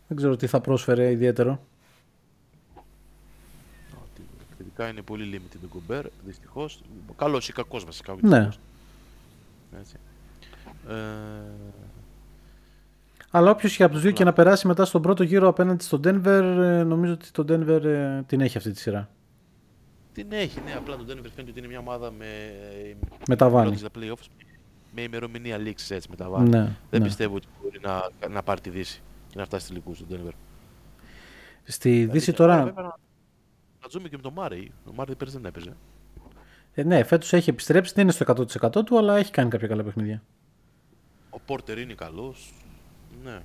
δεν ξέρω τι θα πρόσφερε ιδιαίτερο. Ότι Επιθετικά είναι πολύ limited τον Γκομπέρ, δυστυχώς. Καλός ή κακός βασικά. όχι Ναι. δυστυχώς. Έτσι. Ε, Αλλά όποιος και από τους δύο και να περάσει μετά στον πρώτο γύρο απέναντι στον Denver, ε, νομίζω ότι το Denver ε, την έχει αυτή τη σειρά. την έχει, ναι, απλά το Denver φαίνεται ότι είναι μια ομάδα με... Με τα βάνη. πρώτη στα playoffs, με ημερομηνία λήξης έτσι με τα βάνη. Ναι, Δεν ναι. πιστεύω ότι μπορεί να, να πάρει τη Δύση και να φτάσει στη τελικούς του Denver. Στη Δύση Δηλαδή, τώρα, βέβαια, να- Να ζούμε και με τον Μάρεϊ. Ο Μάρεϊ πέρυσι δεν έπαιζε. ε, ναι, φέτος έχει επιστρέψει, δεν είναι στο 100% του, αλλά έχει κάνει κάποια καλά παιχνίδια. Ο Πόρτερ είναι καλός. Ναι.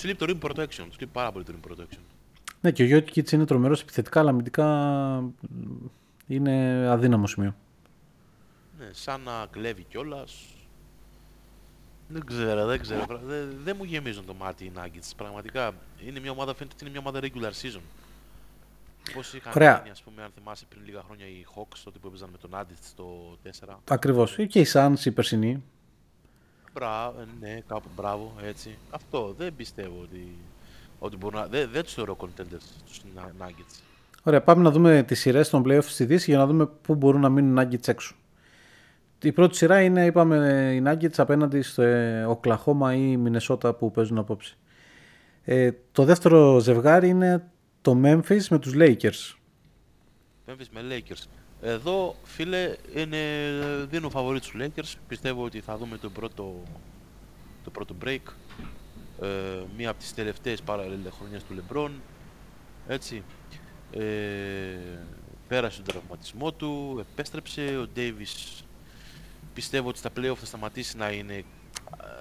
Του λείπει το rim protection. Του λείπει πάρα πολύ το rim protection. Ναι, και ο Γιώτικιτς είναι τρομερός επιθετικά, αλλά αμυντικά μ, είναι αδύναμο σημείο. Ναι, σαν να κλέβει κιόλας. Δεν ξέρω, δεν ξέρω. Πρα- Δεν, δεν μου γεμίζουν το μάτι οι Nuggets. Πραγματικά είναι μια ομάδα, φαίνεται ότι είναι μια ομάδα regular season. Πώ είχαν Ωραία. γίνει, ας πούμε, αν θυμάσαι πριν λίγα χρόνια οι Hawks, τότε που έπαιζαν με τον Άντιτ στο 4. Ακριβώς. Και οι Suns, οι περσινοί. Μπράβο, ναι, κάπου μπράβο, έτσι. Αυτό δεν πιστεύω ότι, ότι μπορούν να. Δεν, δεν τους θεωρώ contenders τους Nuggets. Ωραία, πάμε να δούμε τις σειρές των playoffs στη Δύσης για να δούμε πού μπορούν να μείνουν οι Nuggets έξω. Η πρώτη σειρά είναι, είπαμε, οι Nuggets απέναντι στο ε, Οκλαχώμα ή Μινεσότα που παίζουν απόψε. Ε, το δεύτερο ζευγάρι είναι το Memphis με τους Lakers. Memphis με Lakers. Εδώ, φίλε, είναι, δίνω φαβορή τους Lakers. Πιστεύω ότι θα δούμε το πρώτο, το πρώτο break. Ε, μία από τις τελευταίες παραλληλές χρονιές του LeBron. Έτσι. Ε, πέρασε τον τραυματισμό του, επέστρεψε. Ο Davis πιστεύω ότι στα playoff θα σταματήσει να, είναι,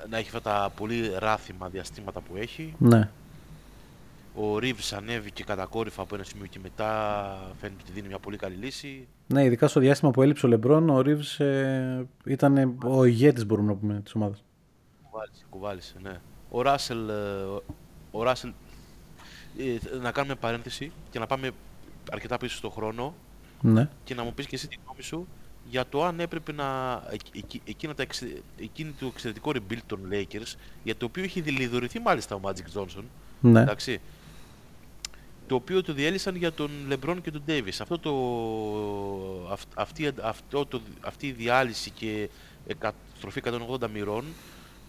να έχει αυτά τα πολύ ράθιμα διαστήματα που έχει. Ναι. Ο Reeves ανέβηκε κατακόρυφα από ένα σημείο και μετά φαίνεται ότι δίνει μια πολύ καλή λύση. Ναι, ειδικά στο διάστημα που έλειψε ο Λεμπρόν, ο Ρίβς ε, ήταν ο ηγέτης μπορούμε να πούμε της ομάδας. Κουβάλισε, κουβάλισε, ναι. Ο Ράσελ, ε, ο Ράσελ ε, να κάνουμε παρένθεση και να πάμε αρκετά πίσω στον χρόνο Ναι. και να μου πεις και εσύ την γνώμη σου για το αν έπρεπε να εκ- εκ- εκείνα τα εξε- εκείνη το εξαιρετικό rebuild των Lakers για το οποίο έχει δηλητηρωθεί μάλιστα ο Magic Johnson Ναι. εντάξει, το οποίο το διέλυσαν για τον LeBron και τον Davis. Αυτό το, αυ- αυτή, αυτό το, αυτή η διάλυση και εκα- στροφή 180 μοιρών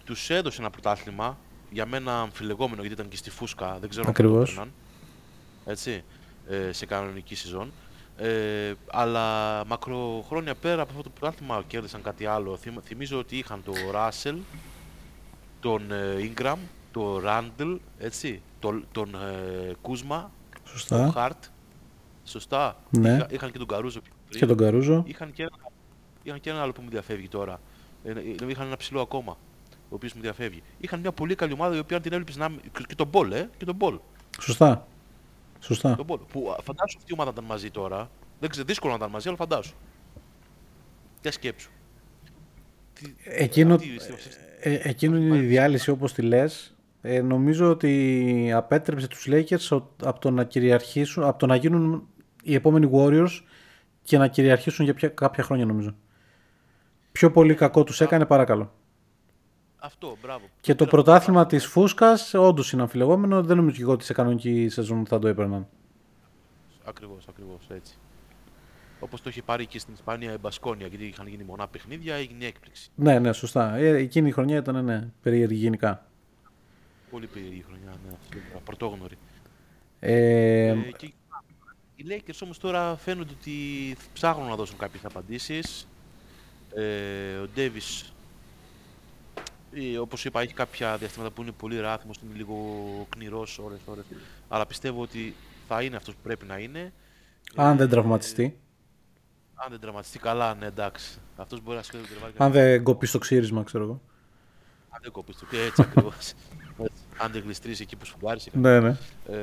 τους έδωσε ένα πρωτάθλημα για μένα αμφιλεγόμενο γιατί ήταν και στη φούσκα, δεν ξέρω αν θα το Ακριβώς. έπαιρναν, έτσι, ε, σε κανονική σεζόν. Ε, αλλά μακροχρόνια πέρα από αυτό το πρωτάθλημα κέρδισαν κάτι άλλο. Θυμ- θυμίζω ότι είχαν το Russell, τον ε, Ingram, τον Randall, έτσι, τον, τον ε, Kuzma, τον Σωστά. Hart. Σωστά. Ναι. Είχα- είχαν και τον Caruso πιο πριν. Και τον Καρούζο. Είχαν και, ένα, είχαν και ένα άλλο που μου διαφεύγει τώρα. Ε, ε, είχαν ένα ψηλό ακόμα, ο οποίος μου διαφεύγει. Είχαν μια πολύ καλή ομάδα η οποία αν την έβλεπες να... και- και τον Ball, ε, και τον Ball. Σωστά. Σωστά. Τον Ball. Που α, φαντάσου αυτή η ομάδα ήταν μαζί τώρα. Δεν ξέρω, δύσκολο να ήταν μαζί, αλλά φαντάσου. Για σκέψου. Τι- Εκείνο, αυτή η- ε, εκείνο είναι η διάλυση όπως τη λες. Ε, νομίζω ότι απέτρεψε τους Lakers ο- από το να κυριαρχήσουν, από το να γίνουν οι επόμενοι Warriors και να κυριαρχήσουν για πια- κάποια χρόνια νομίζω. Πιο πολύ κακό τους έκανε παρακαλώ. Αυτό, μπράβο. Και το πήραν πρωτάθλημα της Φούσκας όντως είναι αμφιλεγόμενο. Δεν νομίζω και εγώ ότι σε κανονική σεζόν θα το έπαιρναν. Ακριβώς, ακριβώς, έτσι. Όπως το είχε πάρει και στην Ισπανία η Μπασκόνια, γιατί είχαν γίνει μονά παιχνίδια, έγινε έκπληξη. Ναι, ναι, σωστά. Ε, εκείνη η χρονιά ήταν ναι, περίεργη γενικά. Πολύ περίεργη χρονιά, ναι, αυτό, πρωτόγνωρη. Ε, Ε, και οι Lakers όμως τώρα φαίνονται ότι ψάχνουν να δώσουν κάποιες απαντήσεις. Ε, ο Davis, ε, όπως είπα, έχει κάποια διαστήματα που είναι πολύ ράθιμος, είναι λίγο κνηρός ώρες ώρες. Αλλά πιστεύω ότι θα είναι αυτός που πρέπει να είναι. αν Ε, δεν τραυματιστεί. Αν δεν τραυματιστεί καλά, ναι, εντάξει. Αυτός μπορεί να σκέφτεται το τερβάρι. Αν δεν κοπεί στο ξύρισμα, ξέρω εγώ. Αν δεν κοπείς το και έτσι ακριβώς. *laughs* Έτσι. Αν δεν γλιστρήσει εκεί που σφουγγάρισε. Ναι, ναι. Ε,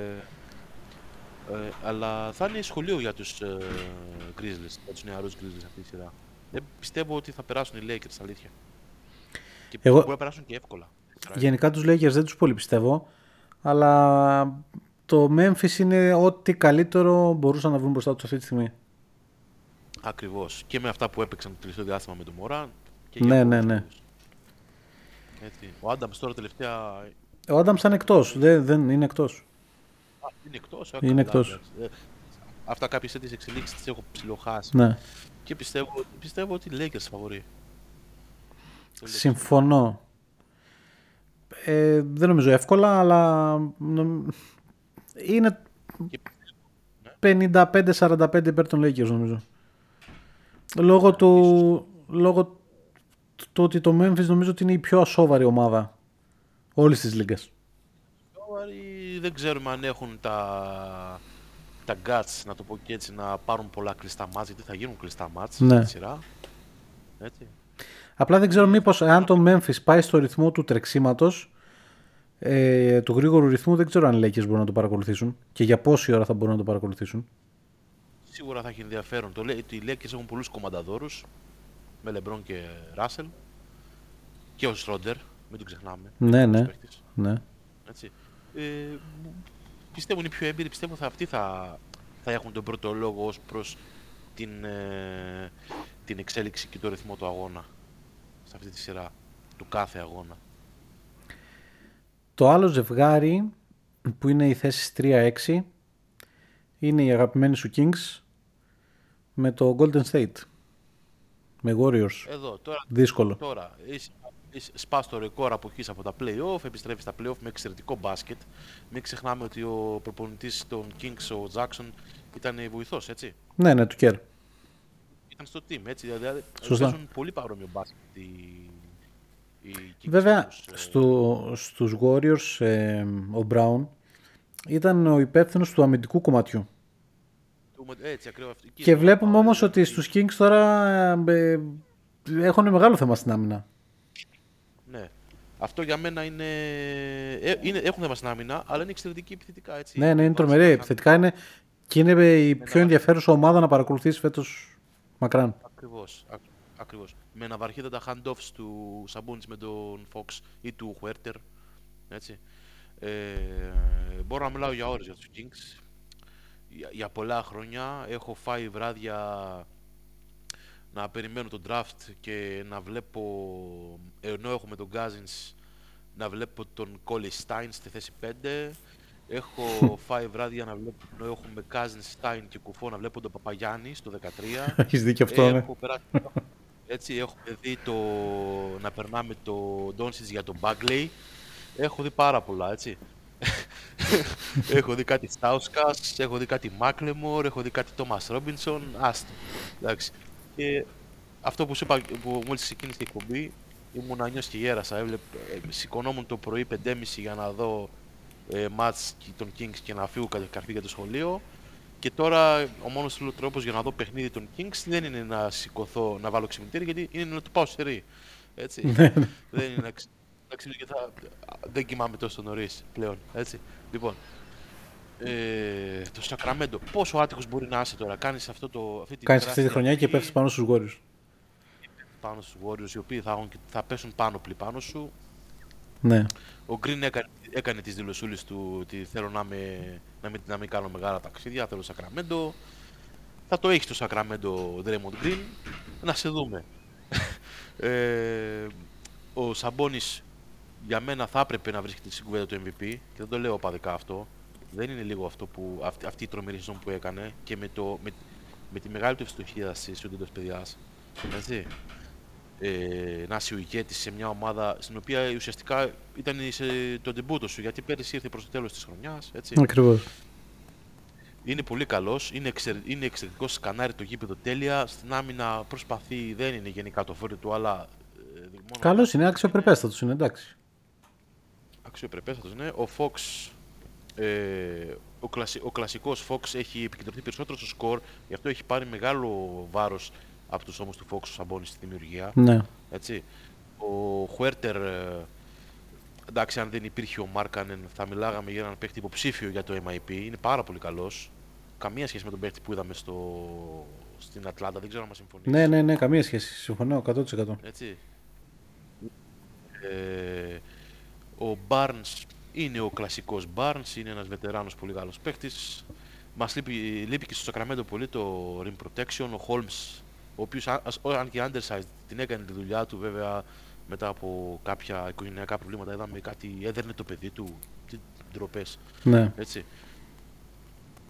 ε, αλλά θα είναι σχολείο για τους ε, Grizzlies, για τους νεαρούς Grizzlies αυτή τη σειρά. Δεν πιστεύω ότι θα περάσουν οι Lakers, αλήθεια. Και Εγώ- μπορεί να περάσουν και εύκολα. Γενικά τους Lakers δεν τους πολύ πιστεύω. Αλλά το Memphis είναι ό,τι καλύτερο μπορούσαν να βρουν μπροστά τους αυτή τη στιγμή. Ακριβώς. Και με αυτά που έπαιξαν το τελευταίο διάστημα με τον Μωράν. Και Ναι, για ναι, πολλούς ναι. λόγους. Έτσι. Ο Άνταμς τώρα τελευταία Ο Άνταμς ήταν εκτός. Δεν, δεν είναι εκτός. Α, είναι εκτός. α, Είναι καλά, εκτός. εντάξει. Ε, αυτά κάποιες τέτοιες εξελίξεις τις έχω ψιλοχάσει. Ναι. Και πιστεύω, πιστεύω ότι οι Lakers φαβορεί. Συμφωνώ. Ε, δεν νομίζω εύκολα, αλλά νομ- είναι Και 55-45 υπέρ των Lakers νομίζω. Λόγω του, λόγω του ότι το Memphis νομίζω ότι είναι η πιο ασόβαρη ομάδα όλης της λίγκας. Σοβαροί δεν ξέρουμε αν έχουν τα, τα guts, να το πω και έτσι, να πάρουν πολλά κλειστά μάτς, γιατί θα γίνουν κλειστά μάτς Ναι. στη σειρά. Έτσι. Απλά δεν ξέρω μήπως αν το Memphis πάει στο ρυθμό του τρεξίματος, ε, του γρήγορου ρυθμού, δεν ξέρω αν οι Lakers μπορούν να το παρακολουθήσουν και για πόση ώρα θα μπορούν να το παρακολουθήσουν. Σίγουρα θα έχει ενδιαφέρον. Το λέει ότι οι Lakers έχουν πολλούς κομμανταδόρους, με LeBron και Russell, και ο Schroeder, μην τον ξεχνάμε. Ναι, ναι, παίκτης. ναι. Έτσι. Ε, πιστεύω είναι πιο έμπειροι, πιστεύω θα, αυτοί θα, θα έχουν τον πρώτο λόγο ως προς την, ε, την εξέλιξη και το ρυθμό του αγώνα σε αυτή τη σειρά, του κάθε αγώνα. Το άλλο ζευγάρι που είναι η θέση 3-6 είναι η αγαπημένη σου Kings με το Golden State. Με Warriors. Εδώ, τώρα, Δύσκολο. τώρα είσαι, είσαι, σπάς το ρεκόρ από εκεί από τα play-off, επιστρέφεις στα play-off με εξαιρετικό μπάσκετ. Μην ξεχνάμε ότι ο προπονητής των Kings, ο Jackson, ήταν βοηθός, έτσι; Ναι, ναι, του Κέρ. Ήταν στο team, έτσι. Δηλαδή, Σωστά. παίζουν πολύ παρόμοιο μπάσκετ οι, οι Kings Βέβαια, με τους, ε, στο, στους Warriors ε, ο Brown ήταν ο υπεύθυνος του αμυντικού κομματιού. του- έτσι, ακριβώς. Εκεί Και είναι βλέπουμε το- όμως ότι στους Kings τώρα ε, ε, έχουν μεγάλο θέμα στην άμυνα. Ναι. Αυτό για μένα είναι... Ε, είναι έχουν θέμα στην άμυνα, αλλά είναι εξαιρετική επιθετικά, έτσι. Ναι, ναι, είναι Βάζεις τρομερή. ένα- Επιθετικά είναι και είναι η πιο ενδιαφέρουσα ομάδα να παρακολουθήσει φέτος μακράν. Ακριβώς, ακ- ακριβώς. Με ένα βαρχίδατα handoffs του Σαμπούντς με τον Fox ή του Huerter, έτσι. Ε, μπορώ να μιλάω για ώρες για τους Kings. Για, για πολλά χρόνια έχω φάει βράδια να περιμένω τον draft και να βλέπω, ενώ έχουμε τον Cousins, να βλέπω τον Coley Stein στη θέση 5. Έχω *laughs* φάει βράδια να βλέπω, ενώ έχουμε Cousins, Stein και Κουφό, να βλέπω τον Παπαγιάννη στο 13. *laughs* Έχεις δίκιο αυτό, ναι. Έχω περάσει, έτσι, έχουμε δει το, να περνάμε το Doncic για τον Bagley. Έχω δει πάρα πολλά, έτσι. *laughs* έχω δει κάτι Stauskas, έχω δει κάτι Macklemore, έχω δει κάτι Thomas Robinson, άστο. Εντάξει. Και αυτό που σου είπα, που μόλις ξεκίνησε η εκπομπή, ήμουν ανιός και γέρασα. Έβλεπ, ε, σηκωνόμουν το πρωί 5.30 για να δω ε, μάτς των Kings και να φύγω κατά καρφί για το σχολείο. Και τώρα ο μόνος τρόπος για να δω παιχνίδι των Kings δεν είναι να σηκωθώ, να βάλω ξυπνητήρι, γιατί είναι να το πάω σε ρί. Έτσι. δεν είναι να, ξυ- να ξυπνήσω και θα... Δεν κοιμάμαι τόσο νωρίς πλέον. Έτσι. Λοιπόν, ε, το Σακραμέντο. Πόσο άτυχος μπορεί να είσαι τώρα. Κάνεις αυτό το, αυτή τη Κάνεις αυτή τη τεράστια χρονιά και αλλαγή πέφτεις πάνω στους Warriors. πάνω στους Warriors, οι οποίοι θα, έχουν και- θα πέσουν πάνω πλη πάνω σου. Ναι. Ο Green έκανε, έκανε τις δηλωσούλες του ότι θέλω να, με, να, μην, να μην κάνω μεγάλα ταξίδια, θέλω Σακραμέντο. Θα το έχει το Σακραμέντο ο Draymond Green. Να σε δούμε. *laughs* ε, ο Σαμπόνις για μένα θα έπρεπε να βρίσκεται στην κουβέντα του MVP και δεν το λέω οπαδικά αυτό. Δεν είναι λίγο αυτό που, αυτή, αυτή η τρομερή σεζόν που έκανε και με, το, με, με τη μεγάλη του ευστοχία στη σιούντεντος παιδιάς. Έτσι ε, να είσαι ο ηγέτης σε μια ομάδα στην οποία ουσιαστικά ήταν σε το ντεμπούτο σου γιατί πέρυσι ήρθε προς το τέλος της χρονιάς έτσι. Ακριβώς. Είναι πολύ καλός, είναι, εξαιρε... είναι εξαιρετικός, σκανάρει το γήπεδο τέλεια, στην άμυνα προσπαθεί, δεν είναι γενικά το φόρο του αλλά ε, μόνο Καλός είναι, αξιοπρεπέστατος είναι, εντάξει. αξιοπρεπέστατος ναι. Ο Fox, ε, ο, κλασι... ο κλασικός Fox έχει επικεντρωθεί περισσότερο στο σκορ, γι' αυτό έχει πάρει μεγάλο βάρος από τους ώμους του Fox ο Σαμπόνης στη δημιουργία. Ναι. Έτσι. Ο Χουέρτερ, ε, εντάξει, αν δεν υπήρχε ο Μάρκανεν, θα μιλάγαμε για έναν παίχτη υποψήφιο για το MIP. Είναι πάρα πολύ καλός. Καμία σχέση με τον παίχτη που είδαμε στο, στην Ατλάντα, δεν ξέρω αν μας συμφωνείς. Ναι, ναι, ναι, καμία σχέση. Συμφωνώ 100%. Έτσι. Ε, ο Barnes είναι ο κλασικός Barnes, είναι ένας βετεράνος πολύ καλός παίχτης. Μας λείπει, λείπει και στο Sacramento πολύ το rim protection, ο Holmes, ο οποίος α- ας- αν και undersized την έκανε τη δουλειά του βέβαια μετά από κάποια οικογενειακά προβλήματα είδαμε κάτι, έδερνε το παιδί του, τι ντροπές, Ναι. έτσι.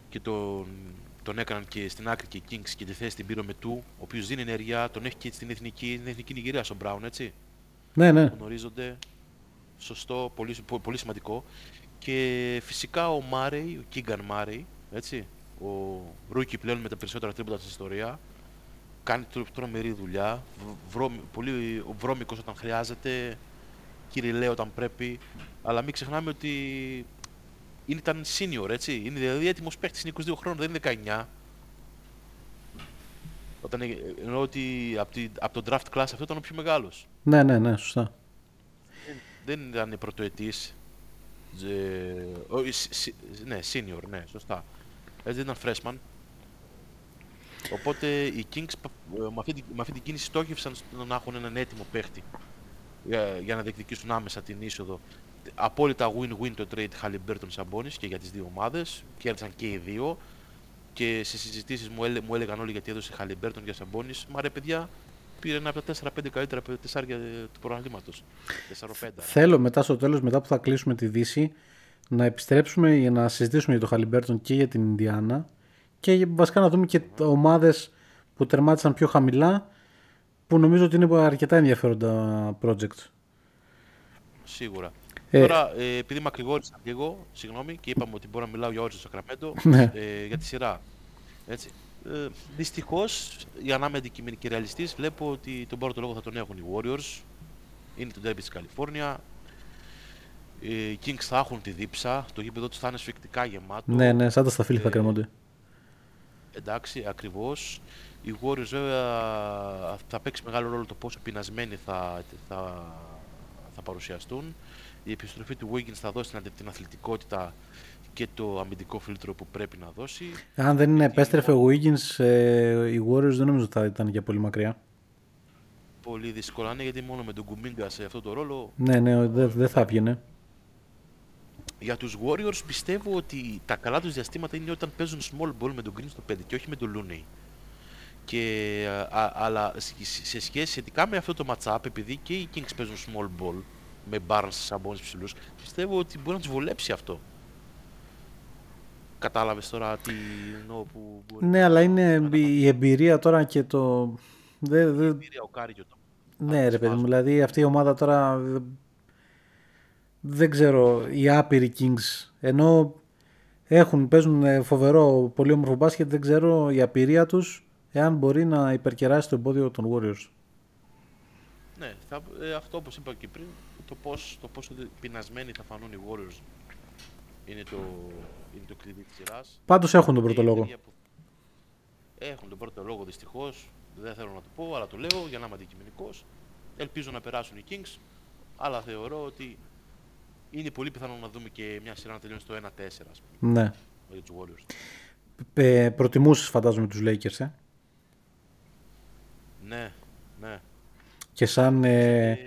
Και τον, τον έκαναν και στην άκρη και οι Kings και τη θέση την πήρε με του, ο οποίος δίνει ενέργεια, τον έχει και στην εθνική, στην εθνική Νιγηρία στον Brown, έτσι Ναι, ναι. γνωρίζονται. Σωστό, πολύ, πο- πολύ σημαντικό. Και φυσικά ο Μάρεϊ, ο Κίγκαν Μάρεϊ, έτσι, ο rookie πλέον με τα περισσότερα τρίποντα στην ιστορία, κάνει τρο- τρομερή δουλειά, β- βρώμη- πολύ βρώμικος όταν χρειάζεται, κυριλέ όταν πρέπει, αλλά μην ξεχνάμε ότι είναι, ήταν senior, έτσι, είναι δηλαδή έτοιμος παίχτης, είναι 22 χρόνων, δεν είναι 19. Όταν, ε, εννοώ ότι από, τη, από τον draft class αυτό ήταν ο πιο μεγάλος Ναι, ναι, ναι, σωστά. δεν ήταν πρωτοετής. Ε, ο- σ- σ- ναι, senior, ναι, σωστά. Έτσι δεν ήταν freshman. Οπότε οι Kings πα- ε, με αυτή, την- με αυτή την κίνηση στόχευσαν στο να έχουν έναν έτοιμο παίχτη για, για να διεκδικήσουν άμεσα την είσοδο. Απόλυτα win-win το trade Halliburton Sabonis και για τις δύο ομάδες. Κέρδισαν και οι δύο. Και σε συζητήσεις μου, έλε, μου έλεγαν όλοι γιατί έδωσε Halliburton για Sabonis. Μα ρε παιδιά, πήρε ένα από τα 4-5 καλύτερα τεσσάρια του προγράμματος. 4-5. Θέλω μετά στο τέλος, μετά που θα κλείσουμε τη Δύση, να επιστρέψουμε για να συζητήσουμε για το Χαλιμπέρτον και για την Ινδιάνα και βασικά να δούμε και ομάδες που τερμάτισαν πιο χαμηλά που νομίζω ότι είναι αρκετά ενδιαφέροντα project. Σίγουρα. Ε, Τώρα, ε, επειδή μακρηγόρησα λίγο, συγγνώμη, και είπαμε ότι μπορώ να μιλάω για ώρες στο Σακραμέντο, *laughs* Ναι. ε, για τη σειρά. Έτσι. Ε, Δυστυχώς, για να είμαι αντικειμενική και ρεαλιστής, βλέπω ότι τον πρώτο λόγο θα τον έχουν οι Warriors. Είναι το derby της Καλιφόρνια. Ε, Οι Kings θα έχουν τη δίψα. Το γήπεδο τους θα είναι σφιχτικά γεμάτο. Ναι, ναι, σαν τα σταφύλια θα Ε, κρεμόνται. Εντάξει, ακριβώς. Οι Warriors βέβαια θα παίξει μεγάλο ρόλο το πόσο πεινασμένοι θα, θα, θα παρουσιαστούν. Η επιστροφή του Wiggins θα δώσει την, αθε- την αθλητικότητα και το αμυντικό φίλτρο που πρέπει να δώσει. Αν δεν είναι επέστρεφε ο Wiggins, ε, οι Warriors δεν νομίζω ότι θα ήταν για πολύ μακριά. Πολύ δύσκολα είναι γιατί μόνο με τον Κουμίγκα σε αυτό το ρόλο Ναι, ναι, δεν δεν θα έβγαινε. Για τους Warriors πιστεύω ότι τα καλά τους διαστήματα είναι όταν παίζουν small ball με τον Green στο 5 και όχι με τον Looney. Και, α, αλλά σ- σε σχέση σχετικά με αυτό το matchup, επειδή και οι Kings παίζουν small ball με Barnes, Σαμπόνις ψηλούς, πιστεύω ότι μπορεί να τους βολέψει αυτό. Κατάλαβες τώρα τι εννοώ που μπορεί Ναι, αλλά είναι η εμπειρία τώρα και το... Δε, δε, εμπειρία ο Κάρι και ο Τόμσον. ναι, ρε παιδί μου, δηλαδή αυτή η ομάδα τώρα δε- δεν ξέρω, οι άπειροι Kings, ενώ έχουν, παίζουν ε, φοβερό, πολύ όμορφο μπάσκετ, δεν ξέρω η απειρία τους εάν μπορεί να υπερκεράσει το εμπόδιο των Warriors. Ναι, θα, ε, αυτό όπως είπα και πριν, το, πώς, το πόσο δε- πεινασμένοι θα φανούν οι Warriors είναι το, είναι το κλειδί της σειράς. Πάντως έχουν τον Και πρώτο η λόγο. εταιρεία που- Έχουν τον πρώτο λόγο δυστυχώς. Δεν θέλω να το πω, αλλά το λέω για να είμαι αντικειμενικός. Ελπίζω να περάσουν οι Kings, αλλά θεωρώ ότι είναι πολύ πιθανό να δούμε και μια σειρά να τελειώνει στο 1-4 ας πούμε, Ναι. για τους Warriors. Ε, προτιμούσες φαντάζομαι τους Lakers, ε; Ναι, ναι. Και σαν, ε, Ε,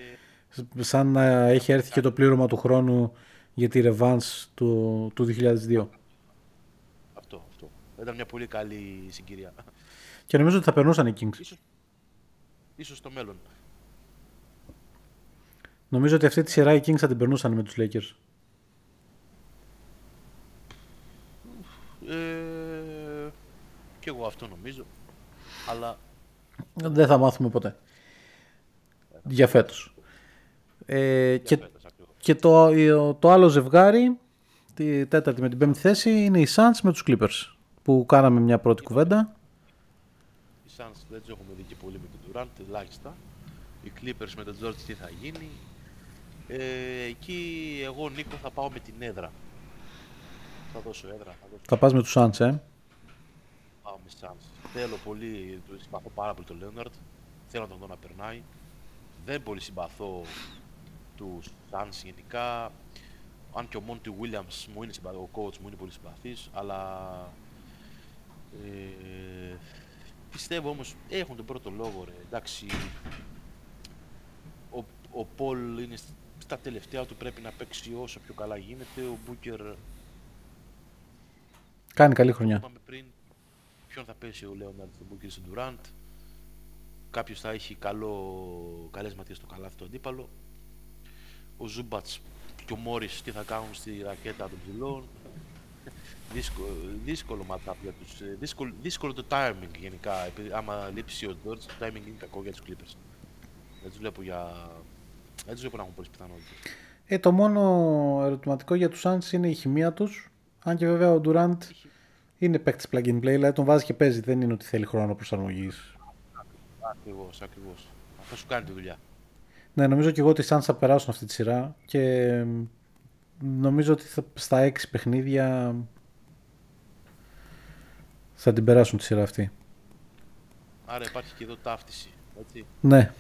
σαν να έχει έρθει και το πλήρωμα του χρόνου για τη revanche του, του 2002. αυτό, αυτό. Ήταν μια πολύ καλή συγκυρία. Και νομίζω ότι θα περνούσαν οι Kings. ίσως, ίσως στο μέλλον. Νομίζω ότι αυτή τη σειρά οι Kings θα την περνούσαν με τους Lakers. Ε, και εγώ αυτό νομίζω. Αλλά Δεν θα μάθουμε ποτέ. Για φέτος. Ε, και φέτος ακριβώς. και το, το άλλο ζευγάρι, τη τέταρτη με την πέμπτη θέση, είναι οι Suns με τους Clippers. Που κάναμε μια πρώτη κουβέντα. Οι Suns δεν τους έχουμε δει και πολύ με τον Durant, ελάχιστα. Οι Clippers με τον George τι θα γίνει. Ε, εκεί εγώ Νίκο θα πάω με την έδρα. Θα δώσω έδρα, θα δώσω Θα πας με τους Suns, ε; πάω με Suns. Θέλω πολύ, το συμπαθώ πάρα πολύ τον Leonard. Θέλω να τον δω να περνάει. Δεν πολύ συμπαθώ τους Suns γενικά. Αν και ο Monty Williams μου είναι συμπαθ... ο coach μου είναι πολύ συμπαθής, αλλά ε, πιστεύω όμως έχουν τον πρώτο λόγο ρε. Εντάξει, ο, ο Πολ είναι σ- στα τελευταία του πρέπει να παίξει όσο πιο καλά γίνεται. Ο Μπούκερ Κάνει καλή χρονιά. είπαμε πριν ποιον θα πέσει ο Λέοναρντ στον Μπούκερ στον Ντουράντ. Κάποιος θα έχει καλό, καλές ματιές στο καλάθι του αντίπαλο. Ο Ζούμπατς και ο Μόρις τι θα κάνουν στη ρακέτα των ψηλών. Δύσκολο, δύσκολο matchup για τους, ε, δύσκολο, δύσκολο το timing γενικά. Επειδή άμα λείψει ο George, το timing είναι κακό για τους Clippers. Δεν τους βλέπω για... Δεν τους βλέπω να έχουν πολλές πιθανότητες. Ε, το μόνο ερωτηματικό για τους Suns είναι η χημεία τους. Αν και βέβαια ο Durant είναι παίκτης plug and play, δηλαδή τον βάζει και παίζει. Δεν είναι ότι θέλει χρόνο προσαρμογής. Ακριβώς, ακριβώς. Αυτό σου κάνει τη δουλειά. Ναι, νομίζω και εγώ ότι οι Suns θα περάσουν αυτή τη σειρά και μ, νομίζω ότι θα, στα έξι παιχνίδια θα την περάσουν τη σειρά αυτή. Άρα υπάρχει και εδώ ταύτιση. Έτσι. Ναι.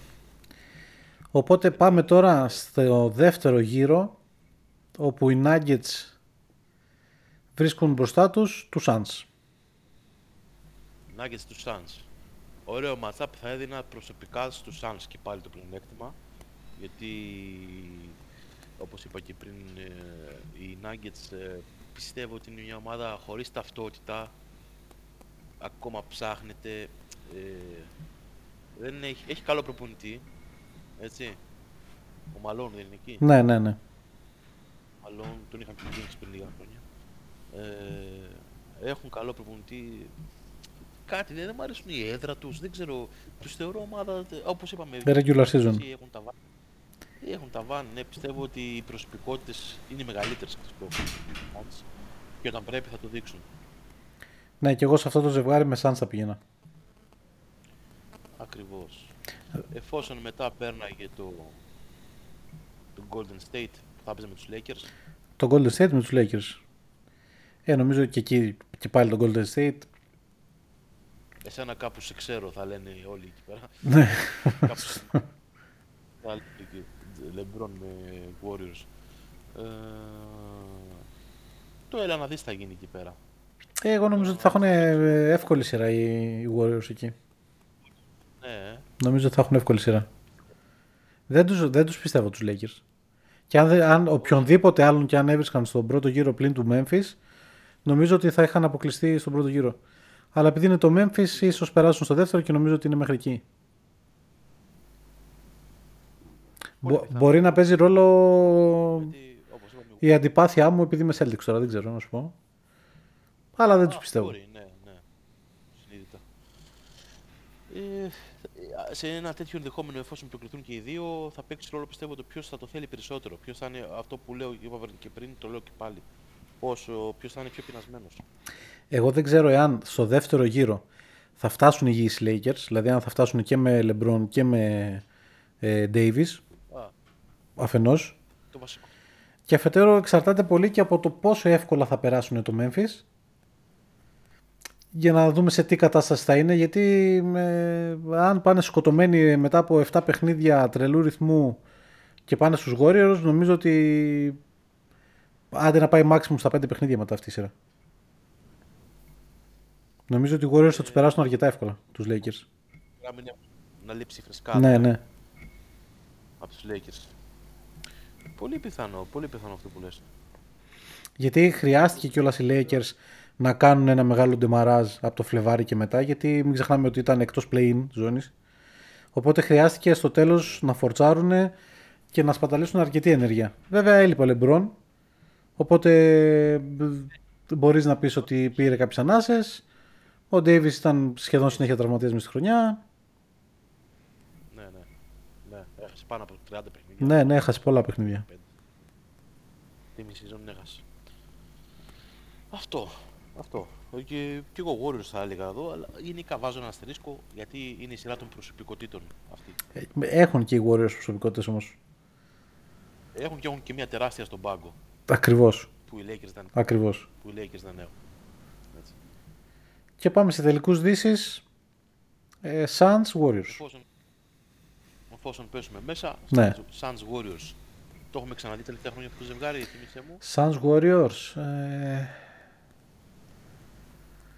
Οπότε πάμε τώρα στο δεύτερο γύρο όπου οι Nuggets βρίσκουν μπροστά τους τους Suns. Nuggets τους Suns. Ωραίο matchup θα έδινα προσωπικά στους Suns και πάλι το πλεονέκτημα. Γιατί, όπως είπα και πριν, ε, οι Nuggets ε, πιστεύω ότι είναι μια ομάδα χωρίς ταυτότητα. Ακόμα ψάχνεται. Ε, δεν έχει, έχει καλό προπονητή. Έτσι. Ο Μαλόν δεν είναι εκεί. Ναι, ναι, ναι. Μαλόν τον είχαν και οι Kings πριν λίγα χρόνια. Ε, έχουν καλό προπονητή. Κάτι δεν μου αρέσουν η έδρα τους, δεν ξέρω. Τους θεωρώ ομάδα, ε, όπως είπαμε. Regular season. Έχουν τα βάνη. Έχουν τα βάνη, ναι. Πιστεύω ότι οι προσωπικότητες είναι οι μεγαλύτερες αυτές που έχουν. οι Suns. Και όταν πρέπει θα το δείξουν. Ναι, και εγώ σε αυτό το ζευγάρι με Suns θα πήγαινα. Ακριβώς. Εφόσον μετά πέρναγε το, το Golden State που θα έπαιζε με τους Lakers, Το Golden State με τους Lakers. Ε, νομίζω και εκεί και πάλι το Golden State. εσένα κάπου σε ξέρω θα λένε όλοι εκεί πέρα. Ναι. Κάπου σε- θα λένε και LeBron με Warriors. Ε, το έλα να δεις τι θα γίνει εκεί πέρα. Ε, εγώ νομίζω ότι θα έχουν ε, εύκολη σειρά οι, οι Warriors εκεί. Ναι, ε. Νομίζω ότι θα έχουν εύκολη σειρά. Δεν τους, δεν τους πιστεύω τους Lakers. Και αν, δεν- αν οποιονδήποτε άλλον και αν έβρισκαν στον πρώτο γύρο πλην του Memphis, νομίζω ότι θα είχαν αποκλειστεί στον πρώτο γύρο. Αλλά επειδή είναι το Memphis, ίσως περάσουν στο δεύτερο και νομίζω ότι είναι μέχρι εκεί. Μπο- πιθανό. μπορεί να παίζει ρόλο Γιατί, όπως είπαμε, η αντιπάθειά μου επειδή είμαι Celtics τώρα, δεν ξέρω να σου πω. Αλλά δεν τους Α, πιστεύω. Μπορεί, ναι, ναι. Συνείδητα. Ε, σε ένα τέτοιο ενδεχόμενο, εφόσον προκριθούν και οι δύο, θα παίξει ρόλο πιστεύω το ποιος θα το θέλει περισσότερο. Ποιος θα είναι αυτό που λέω, είπα και πριν, το λέω και πάλι. Πόσο, ποιος θα είναι πιο πεινασμένος. Εγώ δεν ξέρω εάν στο δεύτερο γύρο θα φτάσουν οι υγιείς Lakers, δηλαδή αν θα φτάσουν και με LeBron και με ε, Davis Α, αφενός το βασικό. και αφετέρου εξαρτάται πολύ και από το πόσο εύκολα θα περάσουν το Memphis για να δούμε σε τι κατάσταση θα είναι γιατί ε, αν πάνε σκοτωμένοι μετά από 7 παιχνίδια τρελού ρυθμού και πάνε στους Warriors νομίζω ότι άντε να πάει maximum στα 5 παιχνίδια μετά αυτή η σειρά. Νομίζω ότι οι Warriors θα τους περάσουν αρκετά εύκολα, τους Lakers. Να, μην, να λείψει φρεσκά Ναι, ναι. από τους Lakers. Πολύ πιθανό, πολύ πιθανό αυτό που λες. Γιατί χρειάστηκε κιόλας οι Lakers να κάνουν ένα μεγάλο ντεμαράζ από το Φλεβάρι και μετά, γιατί μην ξεχνάμε ότι ήταν εκτός play-in ζώνης. Οπότε χρειάστηκε στο τέλος να φορτσάρουν και να σπαταλήσουν αρκετή ενέργεια. Βέβαια έλειπε ο Λεμπρόν, οπότε μπ- μπορείς να πεις ότι πήρε κάποιες ανάσες. Ο Davis ήταν σχεδόν συνέχεια τραυματίας μες στη χρονιά. Ναι, ναι. ναι. Έχασε πάνω από 30 παιχνίδια. Ναι, ναι, έχασε πολλά παιχνίδια. Τι μισή σεζόν έχασε. Αυτό. Αυτό. Και, και εγώ Warriors θα έλεγα εδώ, αλλά γενικά βάζω ένα αστερίσκο γιατί είναι η σειρά των προσωπικότητων αυτή. Ε, Έχουν και οι Warriors προσωπικότητες όμως. Έχουν και έχουν και μια τεράστια στον πάγκο Ακριβώς, που οι Lakers δεν, ακριβώς. που οι Lakers δεν έχουν. Έτσι. Και πάμε σε τελικούς δύσεις. Ε, Suns Warriors. Εφόσον, εφόσον πέσουμε μέσα, Ναι. Suns, Suns Warriors. Το έχουμε ξαναδεί τελευταία χρόνια αυτό το ζευγάρι, θύμισε μου. Suns Warriors. Ε,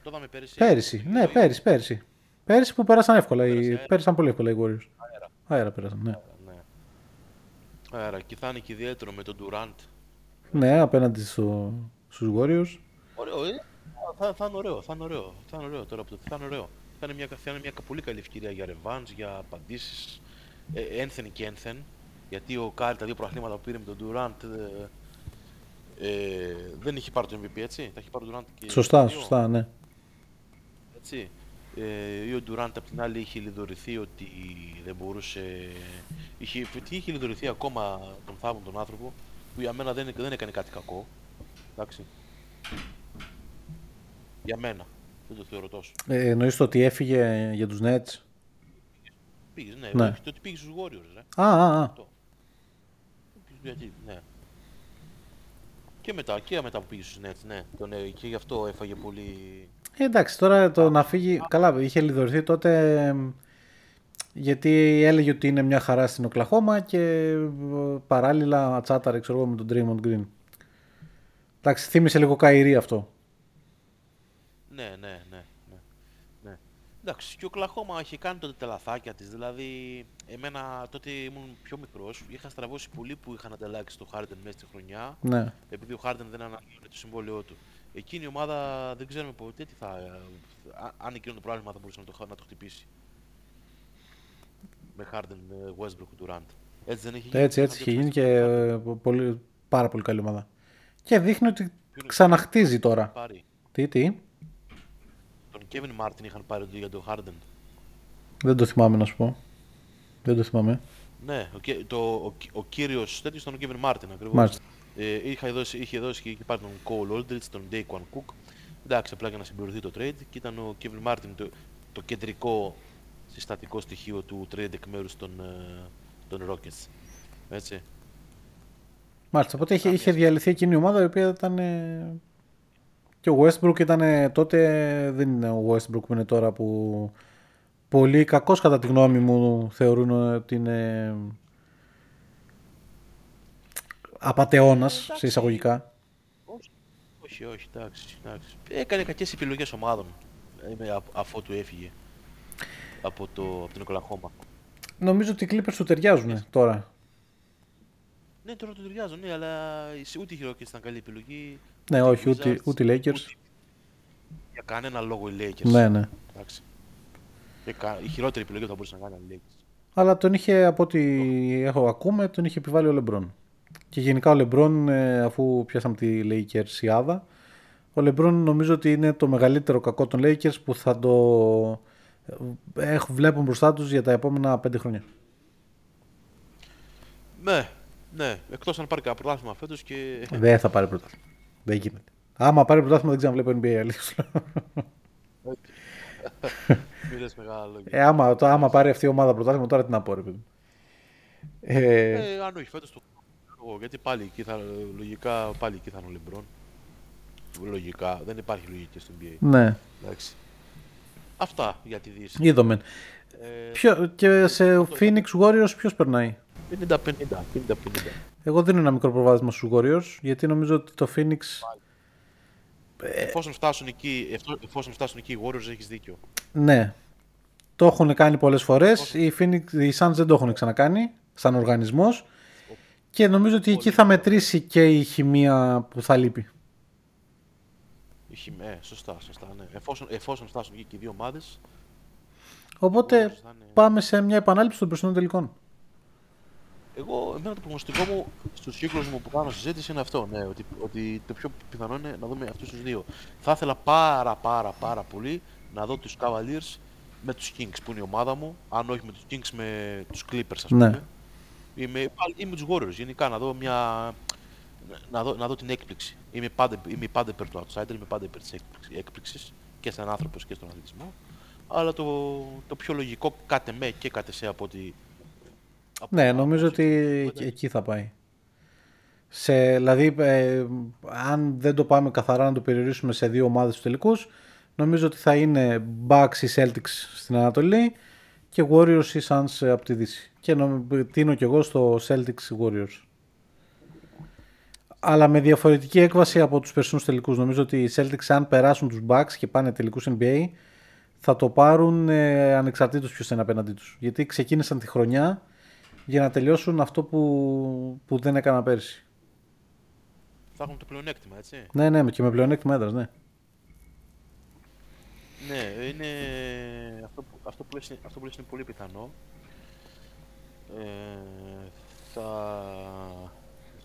Το είδαμε πέρυσι. πέρυσι. Ναι, Το- πέρυσι, πέρυσι. Πέρυσι που πέρασαν εύκολα. οι- Πέρασε αέρα. Πέρασαν πολύ εύκολα οι Warriors. Αέρα. Αέρα πέρασαν, ναι. Ναι. Άρα και θα είναι και ιδιαίτερο με τον Durant. Ναι, απέναντι στο, στους Warriors. Ωραίο, ε. Θα, θα είναι ωραίο, θα είναι ωραίο. Θα είναι ωραίο τώρα που το θα είναι ωραίο. Θα είναι μια, θα είναι μια πολύ καλή ευκαιρία για revenge, για απαντήσεις. Ε, ένθεν και ένθεν. Γιατί ο Κάρι τα δύο πρωταθλήματα που πήρε με τον Durant ε, ε, δεν είχε πάρει το MVP, έτσι. Τα είχε πάρει ο Durant και Σωστά, δύο, σωστά, ναι. Έτσι. Ε, ή ο Durant απ' την άλλη είχε λοιδορηθεί ότι δεν μπορούσε... Είχε, τι είχε λιδωρηθεί ακόμα τον θαύμα τον άνθρωπο που για μένα δεν, δεν έκανε κάτι κακό. Εντάξει. Για μένα. Δεν το θεωρώ τόσο. Ε, εννοείς το ότι έφυγε για τους Nets; Πήγες, ναι, Ναι. όχι, το ότι πήγες στους Warriors, ρε. Α, α, α. Αυτό. Γιατί, ναι. Και μετά, και μετά που πήγες στους Nets, ναι. Τον, ε, και γι' αυτό έφαγε πολύ... Ε, εντάξει, τώρα το να φύγει. Καλά, είχε λιδωρηθεί τότε εμ, γιατί έλεγε ότι είναι μια χαρά στην Οκλαχώμα και ε, παράλληλα τσάταρε ξέρω εγώ με τον Draymond Green. Εντάξει, θύμισε λίγο Καϊρή αυτό. Ναι, ναι, ναι, ναι, ναι. Εντάξει, και ο Κλαχώμα είχε κάνει τότε τα λαθάκια της, δηλαδή εμένα τότε ήμουν πιο μικρός, είχα στραβώσει πολύ που είχαν ανταλλάξει το Harden μέσα στη χρονιά, Ναι. επειδή ο Harden δεν αναγνώρισε το συμβόλαιό του. Εκείνη η ομάδα δεν ξέρουμε ποτέ τι θα, α- αν εκείνο το πρόβλημα θα μπορούσε να το, να το χτυπήσει. Με Harden, ε, Westbrook, Durant. Έτσι δεν έχει γίνει. Έτσι, έτσι είχε γίνει και ε, πολύ, πάρα πολύ καλή ομάδα. Και δείχνει ότι Ποιον- ξαναχτίζει τώρα. Πάρει; Τι, τι; Kevin Martin είχαν πάρει το- για τον Harden. Δεν το θυμάμαι να σου πω. Δεν το θυμάμαι. Ναι, ο, Ke- το, ο, ο κύριος τέτοιος ήταν ο Kevin Martin ακριβώς. Μάλιστα. Ε, είχε, δώσει, είχε δώσει και είχε πάρει τον Cole Aldridge, τον Daquan Cook. Εντάξει, απλά για να συμπληρωθεί το trade και ήταν ο Kevin Martin το, το κεντρικό συστατικό στοιχείο του trade εκ μέρους των, ε, των Rockets. Έτσι. Μάλιστα. Οπότε είχε, είχε διαλυθεί εκείνη η ομάδα η οποία ήταν. ε, Και ο Westbrook ήταν ε, τότε. Δεν είναι ο Westbrook που είναι τώρα που. Πολύ κακός κατά τη γνώμη μου θεωρούν ότι είναι απατεώνας σε εισαγωγικά. Όχι, όχι, εντάξει, εντάξει. Έκανε κακές επιλογές ομάδων ε, με- α- αφού του έφυγε από, το, από την Οκλαχώμα. Νομίζω ότι οι Clippers του ταιριάζουν τώρα. Ναι, τώρα το ταιριάζουν, ναι, αλλά η- ούτε οι Rockets ήταν καλή επιλογή. Ναι, οι όχι, ούτε, Wizards, ούτε οι Lakers. ούτε- Για κανένα λόγο οι Lakers. Ναι, ναι. Εντάξει. Και κα- Η χειρότερη επιλογή που θα μπορούσαν να κάνουν οι Lakers. Αλλά τον είχε, από ό,τι έχω ακούμε, τον είχε επιβάλει ο Λεμπρόν. Και γενικά ο Λεμπρόν, ε, αφού πιάσαμε τη Lakers η Άδα, ο Λεμπρόν νομίζω ότι είναι το μεγαλύτερο κακό των Lakers που θα το ε, έχουν, βλέπουν μπροστά τους για τα επόμενα πέντε χρόνια. Ναι, ναι. Εκτός αν πάρει κανένα πρωτάθλημα φέτος και... Δεν θα πάρει πρωτάθλημα. Δεν γίνεται. Άμα πάρει πρωτάθλημα δεν ξαναβλέπω NBA αλήθεια. *laughs* Μη λες μεγάλα λόγια. ε, άμα, το, άμα πάρει αυτή η ομάδα πρωτάθλημα τώρα τι να πω ρε παιδί. μου. Ε, Ε, αν όχι φέτος το εγώ, γιατί πάλι εκεί θα, λογικά πάλι εκεί θα είναι ο Λεμπρόν. Λογικά, δεν υπάρχει λογική στο NBA. ναι, Εντάξει. Αυτά για τη Δύση. είδαμε. Ε, Ποιο, και σε Phoenix Warriors ποιος περνάει; 50-50, 50-50. Εγώ δίνω ένα μικρό προβάδισμα στους Warriors γιατί νομίζω ότι το Phoenix Εφόσον φτάσουν εκεί, εφ- εφόσον φτάσουν εκεί οι Warriors έχεις δίκιο. ναι το έχουν κάνει πολλές φορές οι, Phoenix, οι Suns δεν το έχουν ξανακάνει σαν οργανισμός και νομίζω ότι εκεί θα μετρήσει και η χημεία που θα λείπει. Η χημ- Ε, σωστά, σωστά, ναι. Εφόσον, εφόσον φτάσουν εκεί και οι δύο ομάδες, Οπότε Warriors θα είναι- πάμε σε μια επανάληψη των περσινών τελικών. Εγώ, εμένα το προγνωστικό μου στους κύκλους μου που κάνω συζήτηση είναι αυτό, ναι, ότι, ότι το πιο πιθανό είναι να δούμε αυτούς τους δύο. Θα ήθελα πάρα πάρα πάρα πολύ να δω τους Cavaliers με τους Kings που είναι η ομάδα μου, αν όχι με τους Kings με τους Clippers ας Ναι. πούμε. Ή με, πάλι- ή με τους Warriors, γενικά να δω μια... Να δω, να δω την έκπληξη. Είμαι πάντα, είμαι πάντα υπέρ του outsider, είμαι πάντα υπέρ της έκπληξης, έκπληξης και σαν άνθρωπος και στον αθλητισμό. Αλλά το, το πιο λογικό κάτε με και κάτε σε από ότι... από- Ναι, από- νομίζω από- ότι οπότε- εκεί θα πάει. Σε, δηλαδή, ε, αν δεν το πάμε καθαρά να το περιορίσουμε σε δύο ομάδες τους τελικούς, νομίζω ότι θα είναι Bucks ή Celtics στην Ανατολή και Warriors ή Suns από τη Δύση. Και νομ, τίνω κι εγώ στο Celtics Warriors. Αλλά με διαφορετική έκβαση από τους περσινούς τελικούς. Νομίζω ότι οι Celtics αν περάσουν τους Bucks και πάνε τελικούς NBA θα το πάρουν ε, ανεξαρτήτως ποιος είναι απέναντί τους. Γιατί ξεκίνησαν τη χρονιά για να τελειώσουν αυτό που, που δεν έκανα πέρσι. Θα έχουν το πλεονέκτημα, έτσι. Ναι, ναι, και με πλεονέκτημα έδρας, ναι. Ναι, είναι... Αυτό που, αυτό που, λες, είναι- αυτό που λες είναι πολύ πιθανό. Ε, θα,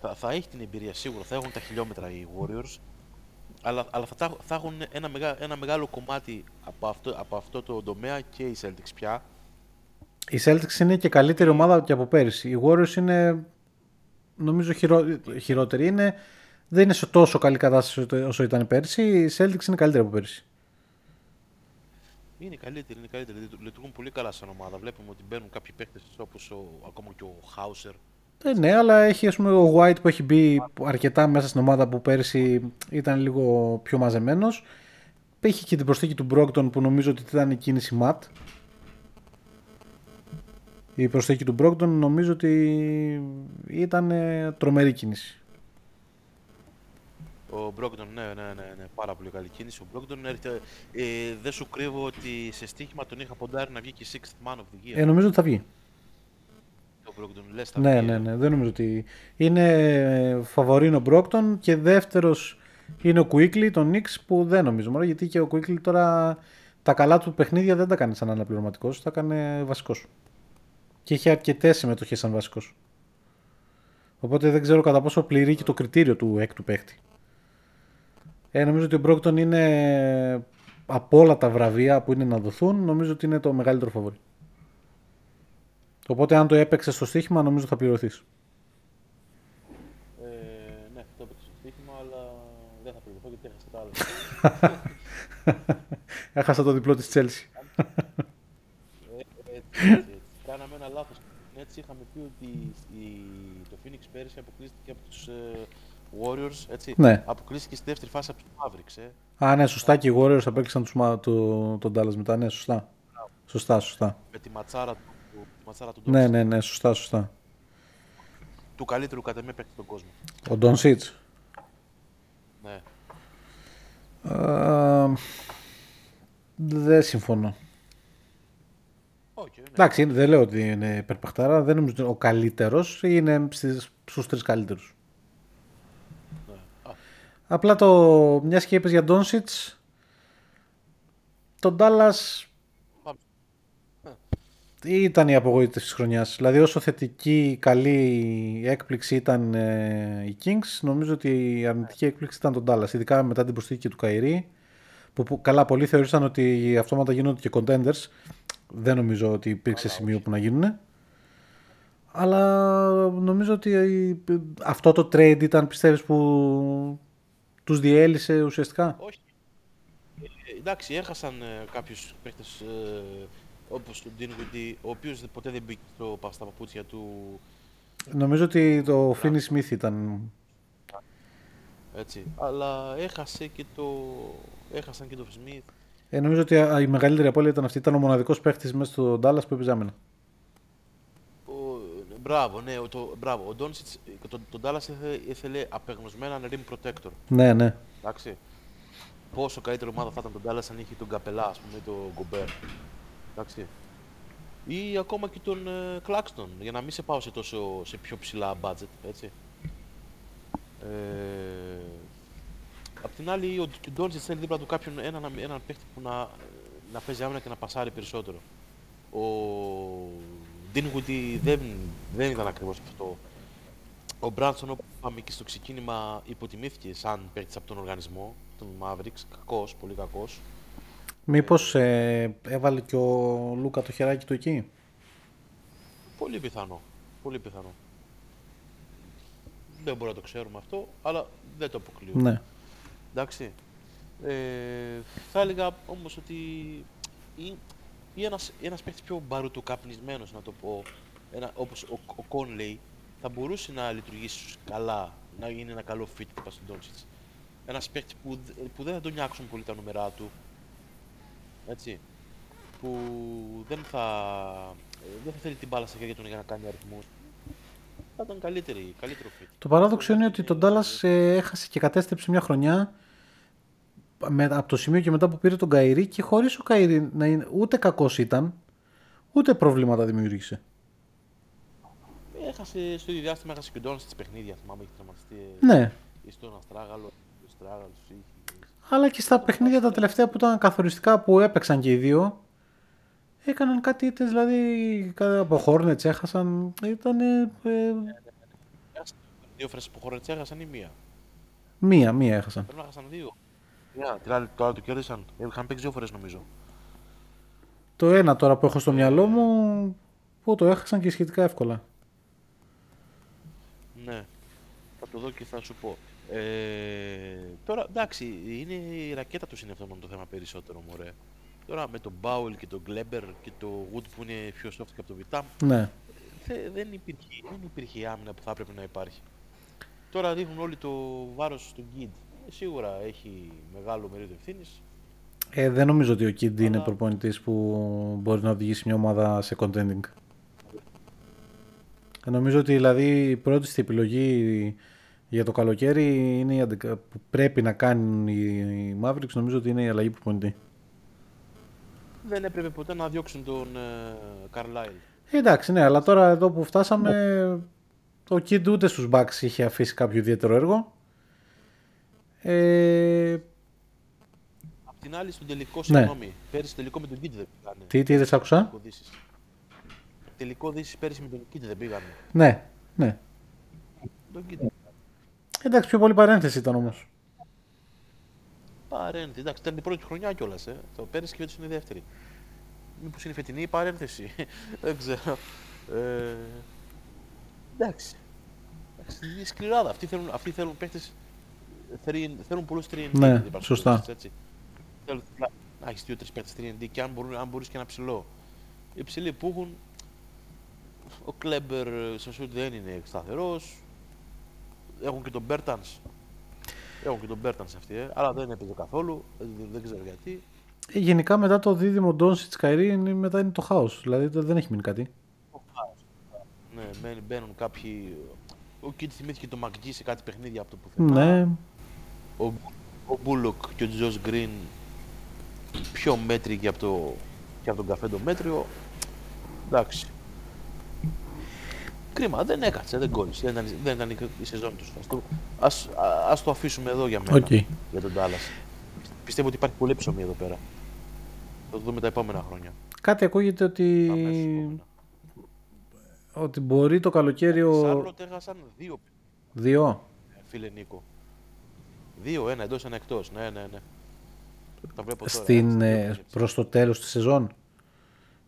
θα, θα έχει την εμπειρία σίγουρα, θα έχουν τα χιλιόμετρα οι Warriors, αλλά, αλλά θα, τα- θα έχουν ένα, μεγά, ένα μεγάλο κομμάτι από αυτό, από αυτό το τομέα και οι Celtics πια. Η Celtics είναι και καλύτερη ομάδα και από πέρυσι. Οι Warriors είναι, νομίζω, χειρό, χειρότερη. Είναι, δεν είναι σε τόσο καλή κατάσταση όσο ήταν πέρυσι. Οι Celtics είναι καλύτερη από πέρυσι. Είναι καλύτεροι, είναι καλύτεροι, λειτου- λειτουργούν πολύ καλά σαν ομάδα. Βλέπουμε ότι μπαίνουν κάποιοι παίκτες όπως ο, ακόμα και ο Χάουσερ. Ε, ναι, αλλά έχει ας πούμε, ο White που έχει μπει αρκετά μέσα στην ομάδα που πέρυσι ήταν λίγο πιο μαζεμένος. Έχει και την προσθήκη του Brogdon που νομίζω ότι ήταν η κίνηση Matt. Η προσθήκη του Brogdon νομίζω ότι ήταν ε, τρομερή κίνηση. Ο Μπρόγκτον, ναι, ναι, ναι, ναι, πάρα πολύ καλή κίνηση. Ο Μπρόγκτον έρχεται. Ε, δεν σου κρύβω ότι σε στοίχημα τον είχα ποντάρει να βγει και 6th man of the year. Ε, νομίζω ότι θα βγει. Ο Μπρόγκτον, λες θα Ναι, βγει, ναι, ε. ναι, δεν νομίζω ότι. Είναι φαβορίνο Brockton και δεύτερος είναι ο Quickly, τον Knicks που δεν νομίζω μόνο γιατί και ο Quickly τώρα τα καλά του παιχνίδια δεν τα κάνει σαν αναπληρωματικός, τα κάνει βασικός. Και είχε αρκετές συμμετοχές σαν βασικός. Οπότε δεν ξέρω κατά πόσο πληρεί και το κριτήριο του έκτου παίχτη. Ε, νομίζω ότι ο Brockton είναι από όλα τα βραβεία που είναι να δοθούν, νομίζω ότι είναι το μεγαλύτερο φαβορή. Οπότε αν το έπαιξες στο στοίχημα, νομίζω θα πληρωθείς. Ε, ναι, το έπαιξε στο στοίχημα, αλλά δεν θα πληρωθώ γιατί έχασα τα άλλα. *laughs* Έχασα το διπλό της Chelsea. Ε, έτσι, έτσι, έτσι. Κάναμε ένα λάθος. Έτσι είχαμε πει ότι η, το Phoenix πέρυσι αποκλείστηκε από τους ε, Warriors, έτσι. Ναι. Αποκλείστηκε στη δεύτερη φάση από τους Mavericks, ε. Α, ναι, σωστά και οι Warriors απέκλεισαν τους, μα- το, τον Dallas μετά. Ναι, σωστά. Σωστά, σωστά. Με τη ματσάρα του, τη ματσάρα του Ναι, Doncic, ναι, ναι, σωστά, σωστά. του καλύτερου κατά με παίκτη στον κόσμο. Ο Don Sitch. Ναι. Ε, δεν συμφωνώ. Όχι, ναι. Εντάξει, είναι- δεν λέω ότι είναι υπερπαχτάρα. Δεν νομίζω ότι είναι ο καλύτερος. Είναι στις, στους τρεις καλύτερους. Ναι. Α, Απλά το μιας και είπες για Doncic, τον Dallas πάμε. ήταν η απογοήτευση της χρονιάς. Δηλαδή όσο θετική, καλή έκπληξη ήταν ε, οι Kings, νομίζω ότι η αρνητική έκπληξη ήταν τον Dallas. Ειδικά μετά την προσθήκη του Καϊρή, που, που καλά πολλοί θεωρούσαν ότι αυτόματα γίνονται και contenders. Δεν νομίζω ότι υπήρξε σημείο που να γίνουν. Αλλά νομίζω ότι ε, αυτό το trade ήταν πιστεύεις που τους διέλυσε ουσιαστικά; Όχι. Ε, εντάξει, έχασαν ε, κάποιους παίκτες ε, όπως τον Dinwiddie, ο οποίος δε- ποτέ δεν μπήκε στο, πα- στα παπούτσια του, Νομίζω ότι το Finney Smith ήταν. έτσι. Αλλά έχασε και το... έχασαν και το Smith. Ε, νομίζω ότι α, η μεγαλύτερη απώλεια ήταν αυτή. Ήταν ο μοναδικός παίχτη μέσα στο Dallas που έπαιζε άμυνα. Ο, μπράβο, ναι, ο, το, μπράβο. Ο Ντόνσιτς, τον, τον Dallas ήθελε, ήθελε απεγνωσμένα έναν rim protector. Ναι, ναι. Εντάξει. Πόσο καλύτερη ομάδα θα ήταν τον Dallas αν είχε τον Καπελά, ας πούμε, τον Γκομπέρ. Εντάξει. Ή ακόμα και τον ε, Claxton, για να μην σε πάω σε, τόσο, σε πιο ψηλά budget, έτσι. Ε, απ' την άλλη, ο Ντόνσιτς θέλει δίπλα του κάποιον, έναν, έναν παίχτη που να, να παίζει άμυνα και να πασάρει περισσότερο. Ο Dinwiddie δεν, δεν ήταν ακριβώς αυτό. Ο Μπράνσον, όπως είπαμε και στο ξεκίνημα, υποτιμήθηκε σαν παίκτης από τον οργανισμό, τον Mavericks. Κακός, πολύ κακός. Μήπως ε, έβαλε και ο Λούκα το χεράκι του εκεί; Πολύ πιθανό. Πολύ πιθανό. Δεν μπορούμε να το ξέρουμε αυτό, αλλά δεν το αποκλείω. Ναι. Εντάξει. Ε, θα έλεγα όμως ότι ή, ή ένας, ένας παίκτης πιο μπαρουτοκαπνισμένος, να το πω, ένα, όπως ο, ο Conley, θα μπορούσε να λειτουργήσει καλά, να είναι ένα καλό fit τύπα στον Doncic. Ένας παίκτης που, δ- που δεν θα τον νιάξουν πολύ τα νούμερά του, έτσι, που δεν θα, ε, δεν θα θέλει την μπάλα στα χέρια του για να κάνει αριθμούς. Θα ήταν καλύτερη, καλύτερο fit. Το παράδοξο είναι ότι τον Dallas ε, έχασε και κατέστρεψε μια χρονιά με, από το σημείο και μετά που πήρε τον Καϊρή και χωρίς ο Καϊρή να είναι ούτε κακός ήταν, ούτε προβλήματα δημιούργησε. Έχασε στο ίδιο διάστημα, έχασε και ο Ντόνς στις παιχνίδια, θυμάμαι, έχει τραυματιστεί Ναι, ή στον Αστράγαλο, ο Αστράγαλος είχε. αλλά και στα παιχνίδια τα τελευταία που ήταν καθοριστικά που έπαιξαν και οι δύο, έκαναν κάτι ήττες, δηλαδή κάτι από Hornets έχασαν, ήταν ε, Έχασαν δύο φορές που χώρες έχασαν ή μία; μία, μία έχασαν. Πρέπει να έχασαν δύο. Μία, την άλλη, το άλλο το κέρδισαν. Είχαν παίξει δύο φορές νομίζω. Το ένα τώρα που έχω στο μυαλό μου, που το έχασαν και σχετικά εύκολα. Ναι. Θα το δω και θα σου πω. Ε, τώρα, εντάξει, είναι η ρακέτα τους είναι αυτό μόνο το θέμα περισσότερο, μωρέ. Τώρα με τον Μπάουελ και τον Γκλέμπερ και το Wood που είναι πιο soft και από τον Βιτάμ, Ναι. Θε- δεν, υπήρχε, δεν υπήρχε η άμυνα που θα έπρεπε να υπάρχει. Τώρα ρίχνουν όλοι το βάρος στον Kid. Ε, σίγουρα έχει μεγάλο μερίδιο ευθύνης. Ε, δεν νομίζω ότι ο Kid είναι Αλλά- προπονητής που μπορεί να οδηγήσει μια ομάδα σε contending. Ε, νομίζω ότι δηλαδή η πρώτη στην επιλογή για το καλοκαίρι είναι η αντικα- που πρέπει να κάνουν οι οι Mavericks νομίζω ότι είναι η αλλαγή προπονητή. Δεν έπρεπε ποτέ να διώξουν τον Καρλάιλ. Ε, εντάξει, ναι, αλλά τώρα εδώ που φτάσαμε ο Kid ούτε στους Bucks είχε αφήσει κάποιο ιδιαίτερο έργο. Ε, Απ' την άλλη, στον τελικό, Ναι. συγγνώμη, πέρυσι στο τελικό με τον Kid δεν πήγανε. τι, τι δεν σ' άκουσα; Τελικό Δύσης. Τελικό Δύσης πέρυσι με τον Kid δεν πήγανε. Ναι, ναι. Τον Kid. Εντάξει, πιο πολύ παρένθεση ήταν όμως. Παρένθεση. Εντάξει, ήταν η πρώτη χρονιά κιόλας. Ε. Το πέρυσι και φέτος είναι η δεύτερη. Μήπως είναι η φετινή ή παρένθεση. *laughs* Δεν ξέρω. Ε, εντάξει. Εντάξει, Είναι σκληράδα. Αυτοί θέλουν, αυτοί θέλουν παίχτες Θέλουν, θέλουν πολλούς 3D. Ναι, δεν υπάρχουν σωστά. παίκτες, Έτσι. Θέλουν να, να έχεις δύο-τρεις παίκτες 3D και αν, μπορούν, αν μπορείς και ένα ψηλό. Οι ψηλοί που έχουν, ο Κλέμπερ ε, στο σουτ δεν είναι σταθερός. Έχουν και τον Μπέρτανς. Έχουν και τον Μπέρτανς αυτοί, ε, αλλά δεν έπαιζε καθόλου. Δεν, δεν ξέρω γιατί. Ε, Γενικά μετά το δίδυμο Ντόντσιτς Kyrie είναι- μετά είναι το χάος. Δηλαδή δεν- δεν έχει μείνει κάτι. Ναι, μπαίνουν, μπαίνουν κάποιοι... Ο Κιντ θυμήθηκε τον Μακγκί σε κάτι παιχνίδια από το πουθενά. Ναι, Ο, ο Μπούλοκ και ο Τζος Γκριν πιο μέτριοι και από, το, και από τον καφέ το μέτριο. Εντάξει. Κρίμα, δεν έκατσε, δεν κόλλησε. Δεν ήταν, δεν ήταν η- η σεζόν τους. Ας το, ας, α- ας το αφήσουμε εδώ για μένα. Οκ. Για τον Dallas. Πιστεύω ότι υπάρχει πολύ ψωμί εδώ πέρα. Θα το δούμε τα επόμενα χρόνια. κάτι ακούγεται ότι, Αμέσως επόμενα. ότι μπορεί το καλοκαίρι ο... Σάρλοτ έχασαν δύο, Δύο. φίλε Νίκο. Δύο, ένα εντός, ένα εκτός. Ναι, ναι, ναι. Τα βλέπω τώρα. Στην, έτσι, ε, έτσι. προς το τέλος της σεζόν.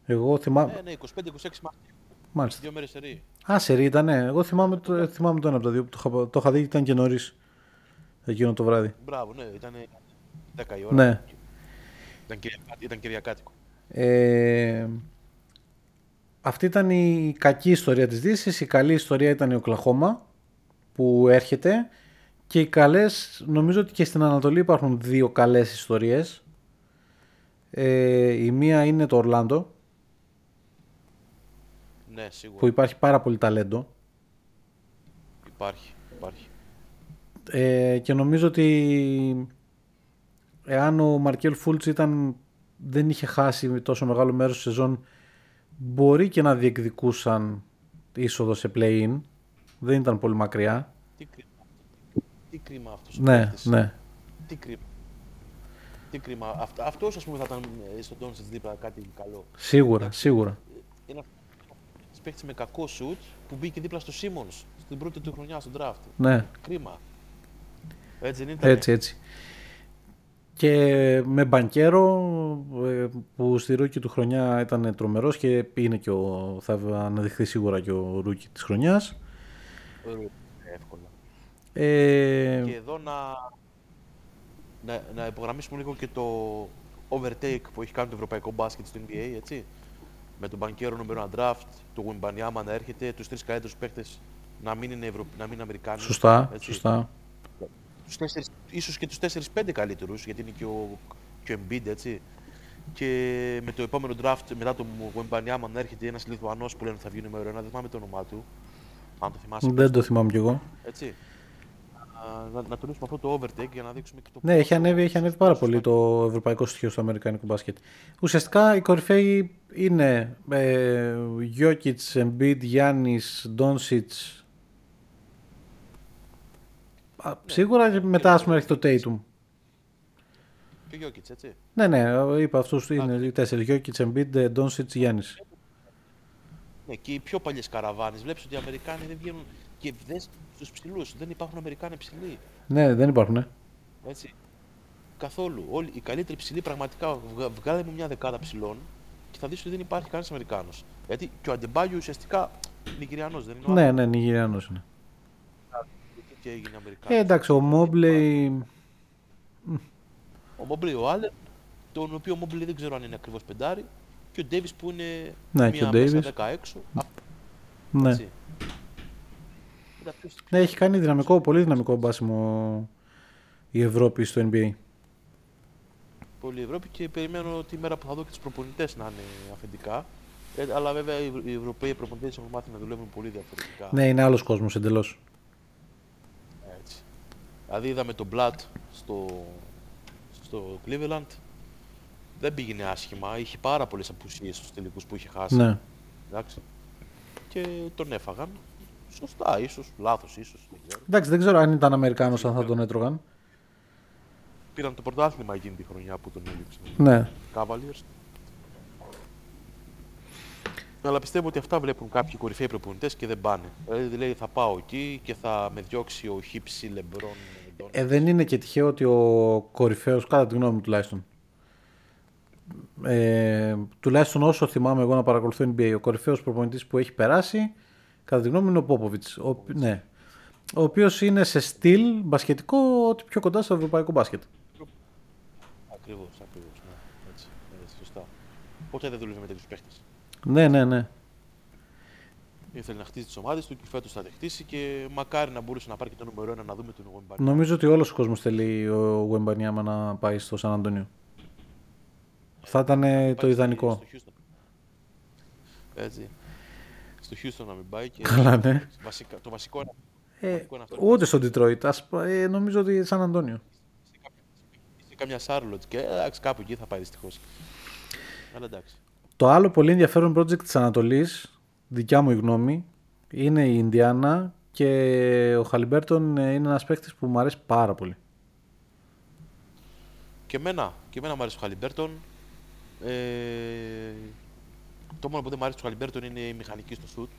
Εγώ θυμάμαι... Ναι, ναι, 25-26 Μαρτίου. Μάλιστα. Δύο μέρες σερί. Α, σερή ήτανε. Εγώ θυμάμαι το, ε, θυμάμαι το ένα από τα δύο που το είχα, το είχα δει ήταν και νωρίς. Εκείνο το βράδυ. Μπράβο, ναι, ήταν 10 η ώρα. Ναι. Ήταν, κυριακά, ήταν κυριακάτικο. Ε, αυτή ήταν η κακή ιστορία της Δύσης. Η καλή ιστορία ήταν η Οκλαχώμα που έρχεται. Και οι καλές, νομίζω ότι και στην Ανατολή υπάρχουν δύο καλές ιστορίες. Ε, η μία είναι το Ορλάντο Ναι, σίγουρα. που υπάρχει πάρα πολύ ταλέντο. Υπάρχει, υπάρχει. Ε, και νομίζω ότι εάν ο Μαρκέλ Φούλτς ήταν, δεν είχε χάσει τόσο μεγάλο μέρος της σεζόν μπορεί και να διεκδικούσαν είσοδο σε play-in. Δεν ήταν πολύ μακριά. Τι κρίμα, τι κρίμα αυτός ο Ναι, παίκτης. ναι. Τι κρίμα. Τι κρίμα. Αυτό, αυτός ας πούμε θα ήταν ε, στον Ντόντσιτς δίπλα κάτι καλό. Σίγουρα, σίγουρα. Είναι ένας παίκτης με κακό σουτ που μπήκε δίπλα στο Σίμονς στην πρώτη του χρονιά στο draft. Ναι, Κρίμα. Έτσι δεν ήταν. έτσι, έτσι. Και με Μπανκέρο ε, που στη rookie του χρονιά ήταν τρομερός και είναι και ο, θα αναδειχθεί σίγουρα και ο rookie της χρονιάς. Εύκολα. Ε, Και εδώ να, να, να υπογραμμίσουμε λίγο και το overtake που έχει κάνει το ευρωπαϊκό μπάσκετ στο NBA, έτσι. Με τον μπανκέρο νούμερο 1 draft, το Wimbanyama να έρχεται, τους τρεις καλύτερους παίχτες να μην είναι, Ευρω... να μην είναι Αμερικάνοι. σωστά, έτσι. σωστά. Τους τέσσερις, ίσως και τους 4-5 καλύτερους, γιατί είναι και ο, και ο Embiid, έτσι. Και με το επόμενο draft, μετά το Wimbanyama να έρχεται ένας Λιθουανός που λένε ότι θα βγει νούμερο 1, δεν θυμάμαι το όνομά του. Αν το θυμάσαι. Δεν το θυμάμαι κι εγώ. Έτσι. Α, να, να τονίσουμε αυτό το overtake για να δείξουμε και το Ναι, έχει πόσο- ανέβει, έχει ανέβει πάρα πολύ το ευρωπαϊκό στοιχείο στο αμερικανικό μπάσκετ. Ουσιαστικά οι κορυφαίοι είναι ε, Jokic, Embiid, Giannis, Doncic. Α, Σίγουρα και μετά ας πούμε έρχεται το Tatum. Και ο Jokic, έτσι. Ναι, ναι, είπα αυτούς είναι οι τέσσερις. Jokic, Embiid, ε, Doncic, Giannis. Ναι, και οι πιο παλιές καραβάνες. Βλέπεις ότι οι Αμερικάνοι δεν βγαίνουν και δες στους ψηλούς. Δεν υπάρχουν Αμερικάνοι ψηλοί. Ναι, δεν υπάρχουν. Ναι. Έτσι. Καθόλου. Όλοι, οι καλύτεροι ψηλοί πραγματικά βγα, βγάλε μου μια δεκάδα ψηλών και θα δεις ότι δεν υπάρχει κανένας Αμερικάνος. Γιατί και ο Αντεμπάγιο ουσιαστικά Νιγηριανός δεν είναι ο Ναι, ναι, Νιγηριανός είναι. Άλεν και έγινε Αμερικάνος. Ε, εντάξει, ο Mobley Ο Μόμπλε ο Άλεν, τον οποίο ο Μόμπλε δεν ξέρω αν είναι ακριβώς πεντάρι και ο Ντέιβις που είναι Ναι, και μία ο μέσα Davis. δέκα έξω. Α, ναι. έτσι. Κοίτα, ποιος- ναι, έχει κάνει δυναμικό, πολύ δυναμικό μπάσιμο η Ευρώπη στο NBA. πολύ Ευρώπη και περιμένω τη μέρα που θα δω και τους προπονητές να είναι αφεντικά. Ε, αλλά βέβαια οι, οι Ευρωπαίοι προπονητές έχουν μάθει να δουλεύουν πολύ διαφορετικά. Ναι, είναι άλλος κόσμος εντελώς. Έτσι. Δηλαδή είδαμε τον Blood στο, στο Cleveland. Δεν πήγαινε άσχημα. Είχε πάρα πολλές απουσίες στους τελικούς που είχε χάσει. Ναι. Εντάξει. Και τον έφαγαν. Σωστά, ίσως. Λάθος, ίσως. Δεν ξέρω. Εντάξει, δεν ξέρω αν ήταν Αμερικάνος αν θα τον έτρωγαν. Πήραν το πρωτάθλημα εκείνη τη χρονιά που τον έλειψαν. Ναι. Cavaliers. Αλλά πιστεύω ότι αυτά βλέπουν κάποιοι κορυφαίοι προπονητές και δεν πάνε. Δηλαδή λέει θα πάω εκεί και θα με διώξει ο Χίψη Λεμπρόν. Ε, δεν είναι και τυχαίο ότι ο κορυφαίος, κατά τη γνώμη μου τουλάχιστον, ε, τουλάχιστον όσο θυμάμαι εγώ να παρακολουθώ NBA, ο κορυφαίος προπονητής που έχει περάσει, κατά τη γνώμη μου είναι ο Πόποβιτς. Ο, ναι, ο οποίος είναι σε στυλ μπασκετικό ότι πιο κοντά στο ευρωπαϊκό μπάσκετ. Ακριβώς, ακριβώς. Ναι. Έτσι, έτσι, σωστά. Ποτέ δεν δούλευε με τέτοιους παίχτες. Ναι, ναι, ναι. Ήθελε να χτίσει τις ομάδες του και φέτος θα τα χτίσει και μακάρι να μπορούσε να πάρει και το νούμερο 1 να δούμε τον Γουεμπάνι. Νομίζω ότι όλος ο κόσμος θέλει ο Γουεμπανιάμα να πάει στο Σαν Αντώνιο. Θα ήταν ε, το ιδανικό. Στο Houston. Έτσι. Στο Houston να μην πάει και Καλά, ναι. βασικά, το βασικό είναι Ε, βασικό είναι αυτό. ούτε στο Detroit. Ας, πα- ε, νομίζω ότι Σαν Αντώνιο. σε καμιά Σάρλοτ και ε, εντάξει, κάπου εκεί θα πάει δυστυχώς. Αλλά εντάξει. Το άλλο πολύ ενδιαφέρον project της Ανατολής, δικιά μου η γνώμη, είναι η Ινδιάνα και ο Χαλιμπέρτον ε, είναι ένας παίκτης που μου αρέσει πάρα πολύ. Και εμένα, και εμένα μου αρέσει ο Χαλιμπέρτον. Ε, το μόνο που δεν μου αρέσει του Χαλιμπέρτον είναι η μηχανική στο σουτ.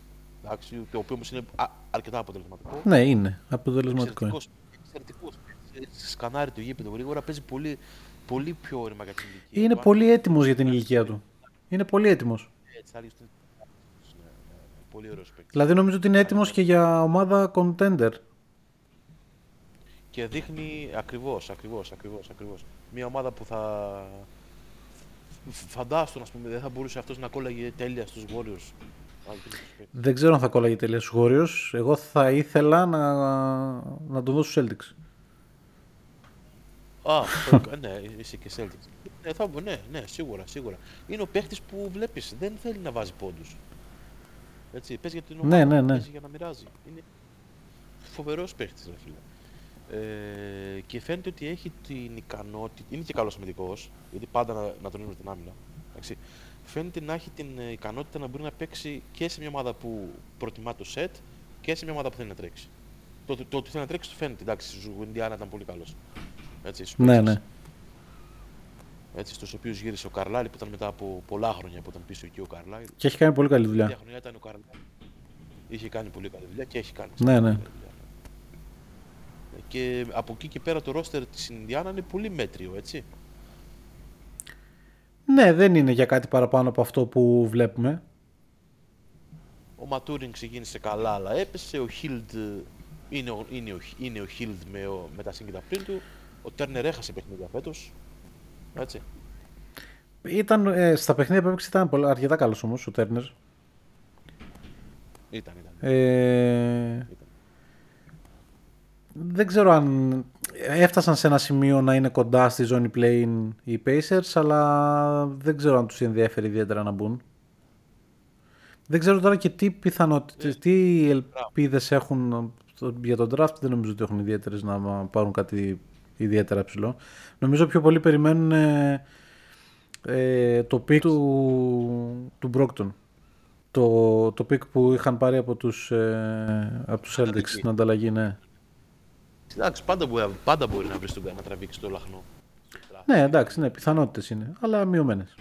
Εντάξει, το οποίος όμως είναι α, αρκετά αποτελεσματικό. Ναι, είναι αποτελεσματικό. είναι. Εξαιρετικός, εξαιρετικός παίκτης. Σκανάρει το γήπεδο γρήγορα, παίζει πολύ, πολύ πιο όρημα για την ηλικία. Είναι του. πολύ έτοιμος για την ηλικία του. Είναι πολύ έτοιμος. Έτσι, θα έλεγες ότι είναι ναι, ναι, πολύ ωραίος παίκτης. Δηλαδή νομίζω ότι είναι έτοιμος και για ομάδα contender. Και δείχνει ακριβώς, ακριβώς, ακριβώς, ακριβώς. Μια ομάδα που θα... Φαντάστον, ας πούμε, δεν θα μπορούσε αυτός να κόλλαγε τέλεια στους Warriors. Αν και τους παίκτες. Δεν ξέρω αν θα κόλλαγε τελεία στους Warriors. Εγώ θα ήθελα να, να τον δώσω στους Celtics. Α, το- ναι, είσαι και Celtics. Ναι, θα, μπο- ναι, ναι, σίγουρα, σίγουρα. Είναι ο παίχτης που βλέπεις, δεν θέλει να βάζει πόντους. Έτσι, παίζει για την Ναι, ομάδα, ναι, ναι. παίζει για να μοιράζει. Είναι φοβερός παίχτης, ρε φίλε. Ε, και φαίνεται ότι έχει την ικανότητα, είναι και καλός αμυντικός, γιατί πάντα να, να τονίζουμε την άμυνα. Εντάξει. Φαίνεται να έχει την ε, ικανότητα να μπορεί να παίξει και σε μια ομάδα που προτιμά το set και σε μια ομάδα που θέλει να τρέξει. Το, το, το ότι θέλει να τρέξει το φαίνεται, εντάξει, στους Ινδιάνα ήταν πολύ καλός. Έτσι, στους Ναι, Pacers ναι. έτσι, στους οποίους γύρισε ο Καρλάιλ που ήταν μετά από πολλά χρόνια που ήταν πίσω εκεί ο Καρλάιλ. Και έχει κάνει πολύ καλή Τελευταία δουλειά. χρονιά ήταν ο Καρλάιλ. Είχε κάνει πολύ καλή δουλειά και έχει κάνει. Ναι, ναι. πολύ καλή δουλειά. Ε, Και από εκεί και πέρα το ρόστερ της Ινδιάνα είναι πολύ μέτριο, έτσι. Ναι, δεν είναι για κάτι παραπάνω από αυτό που βλέπουμε. Ο Ματούριν ξεκίνησε καλά, αλλά έπεσε. Ο Χίλντ είναι ο, είναι ο, είναι ο Χίλντ με, ο- με τα σύγκριτα πριν του. Ο Τέρνερ έχασε παιχνίδια φέτος. Έτσι. Ήταν, ε, στα παιχνίδια που έπαιξε ήταν πολύ, αρκετά καλός όμως ο Τέρνερ. Ήταν, ήταν. Ε, δεν ξέρω αν έφτασαν σε ένα σημείο να είναι κοντά στη ζώνη play οι Pacers, αλλά δεν ξέρω αν τους ενδιαφέρει ιδιαίτερα να μπουν. Δεν ξέρω τώρα και τι πιθανότητες, τι ελπίδες έχουν στο- για τον draft, δεν νομίζω ότι έχουν ιδιαίτερες να πάρουν κάτι ιδιαίτερα ψηλό. Νομίζω πιο πολύ περιμένουν ε, ε, το pick του, του Brockton. Το, το pick που είχαν πάρει από τους, ε, από τους Celtics Ανταλλαγή. στην ανταλλαγή, ναι. Εντάξει, πάντα μπορεί, πάντα μπορεί να βρεις τον να τραβήξει το λαχνό. Ναι, εντάξει, ναι, πιθανότητες είναι, αλλά μειωμένες.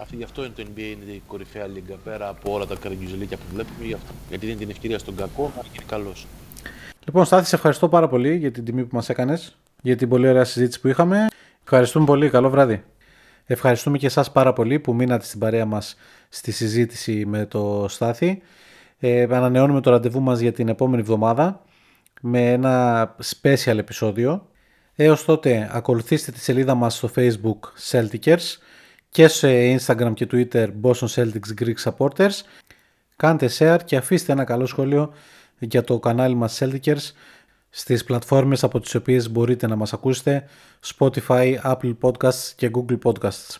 Αυτή, γι' αυτό είναι το NBA είναι η κορυφαία λίγκα πέρα από όλα τα καραγκιουζελίκια που βλέπουμε. Γι αυτό. Γιατί δίνει την ευκαιρία στον κακό να γίνει καλός. Λοιπόν, Στάθη, σε ευχαριστώ πάρα πολύ για την τιμή που μας έκανες, για την πολύ ωραία συζήτηση που είχαμε. Ευχαριστούμε πολύ, καλό βράδυ. Ευχαριστούμε και εσάς πάρα πολύ που μείνατε στην παρέα μας στη συζήτηση με το Στάθη. Ε, ανανεώνουμε το ραντεβού μας για την επόμενη εβδομάδα με ένα special επεισόδιο. Έως τότε ακολουθήστε τη σελίδα μας στο facebook Celticers και σε Instagram και Twitter Boston Celtics Greek Supporters. Κάντε share και αφήστε ένα καλό σχόλιο για το κανάλι μας Celticers στις πλατφόρμες από τις οποίες μπορείτε να μας ακούσετε Spotify, Apple Podcasts και Google Podcasts.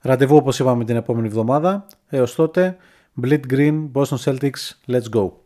Ραντεβού όπως είπαμε την επόμενη εβδομάδα. Έως τότε, Bleed Green, Boston Celtics, let's go!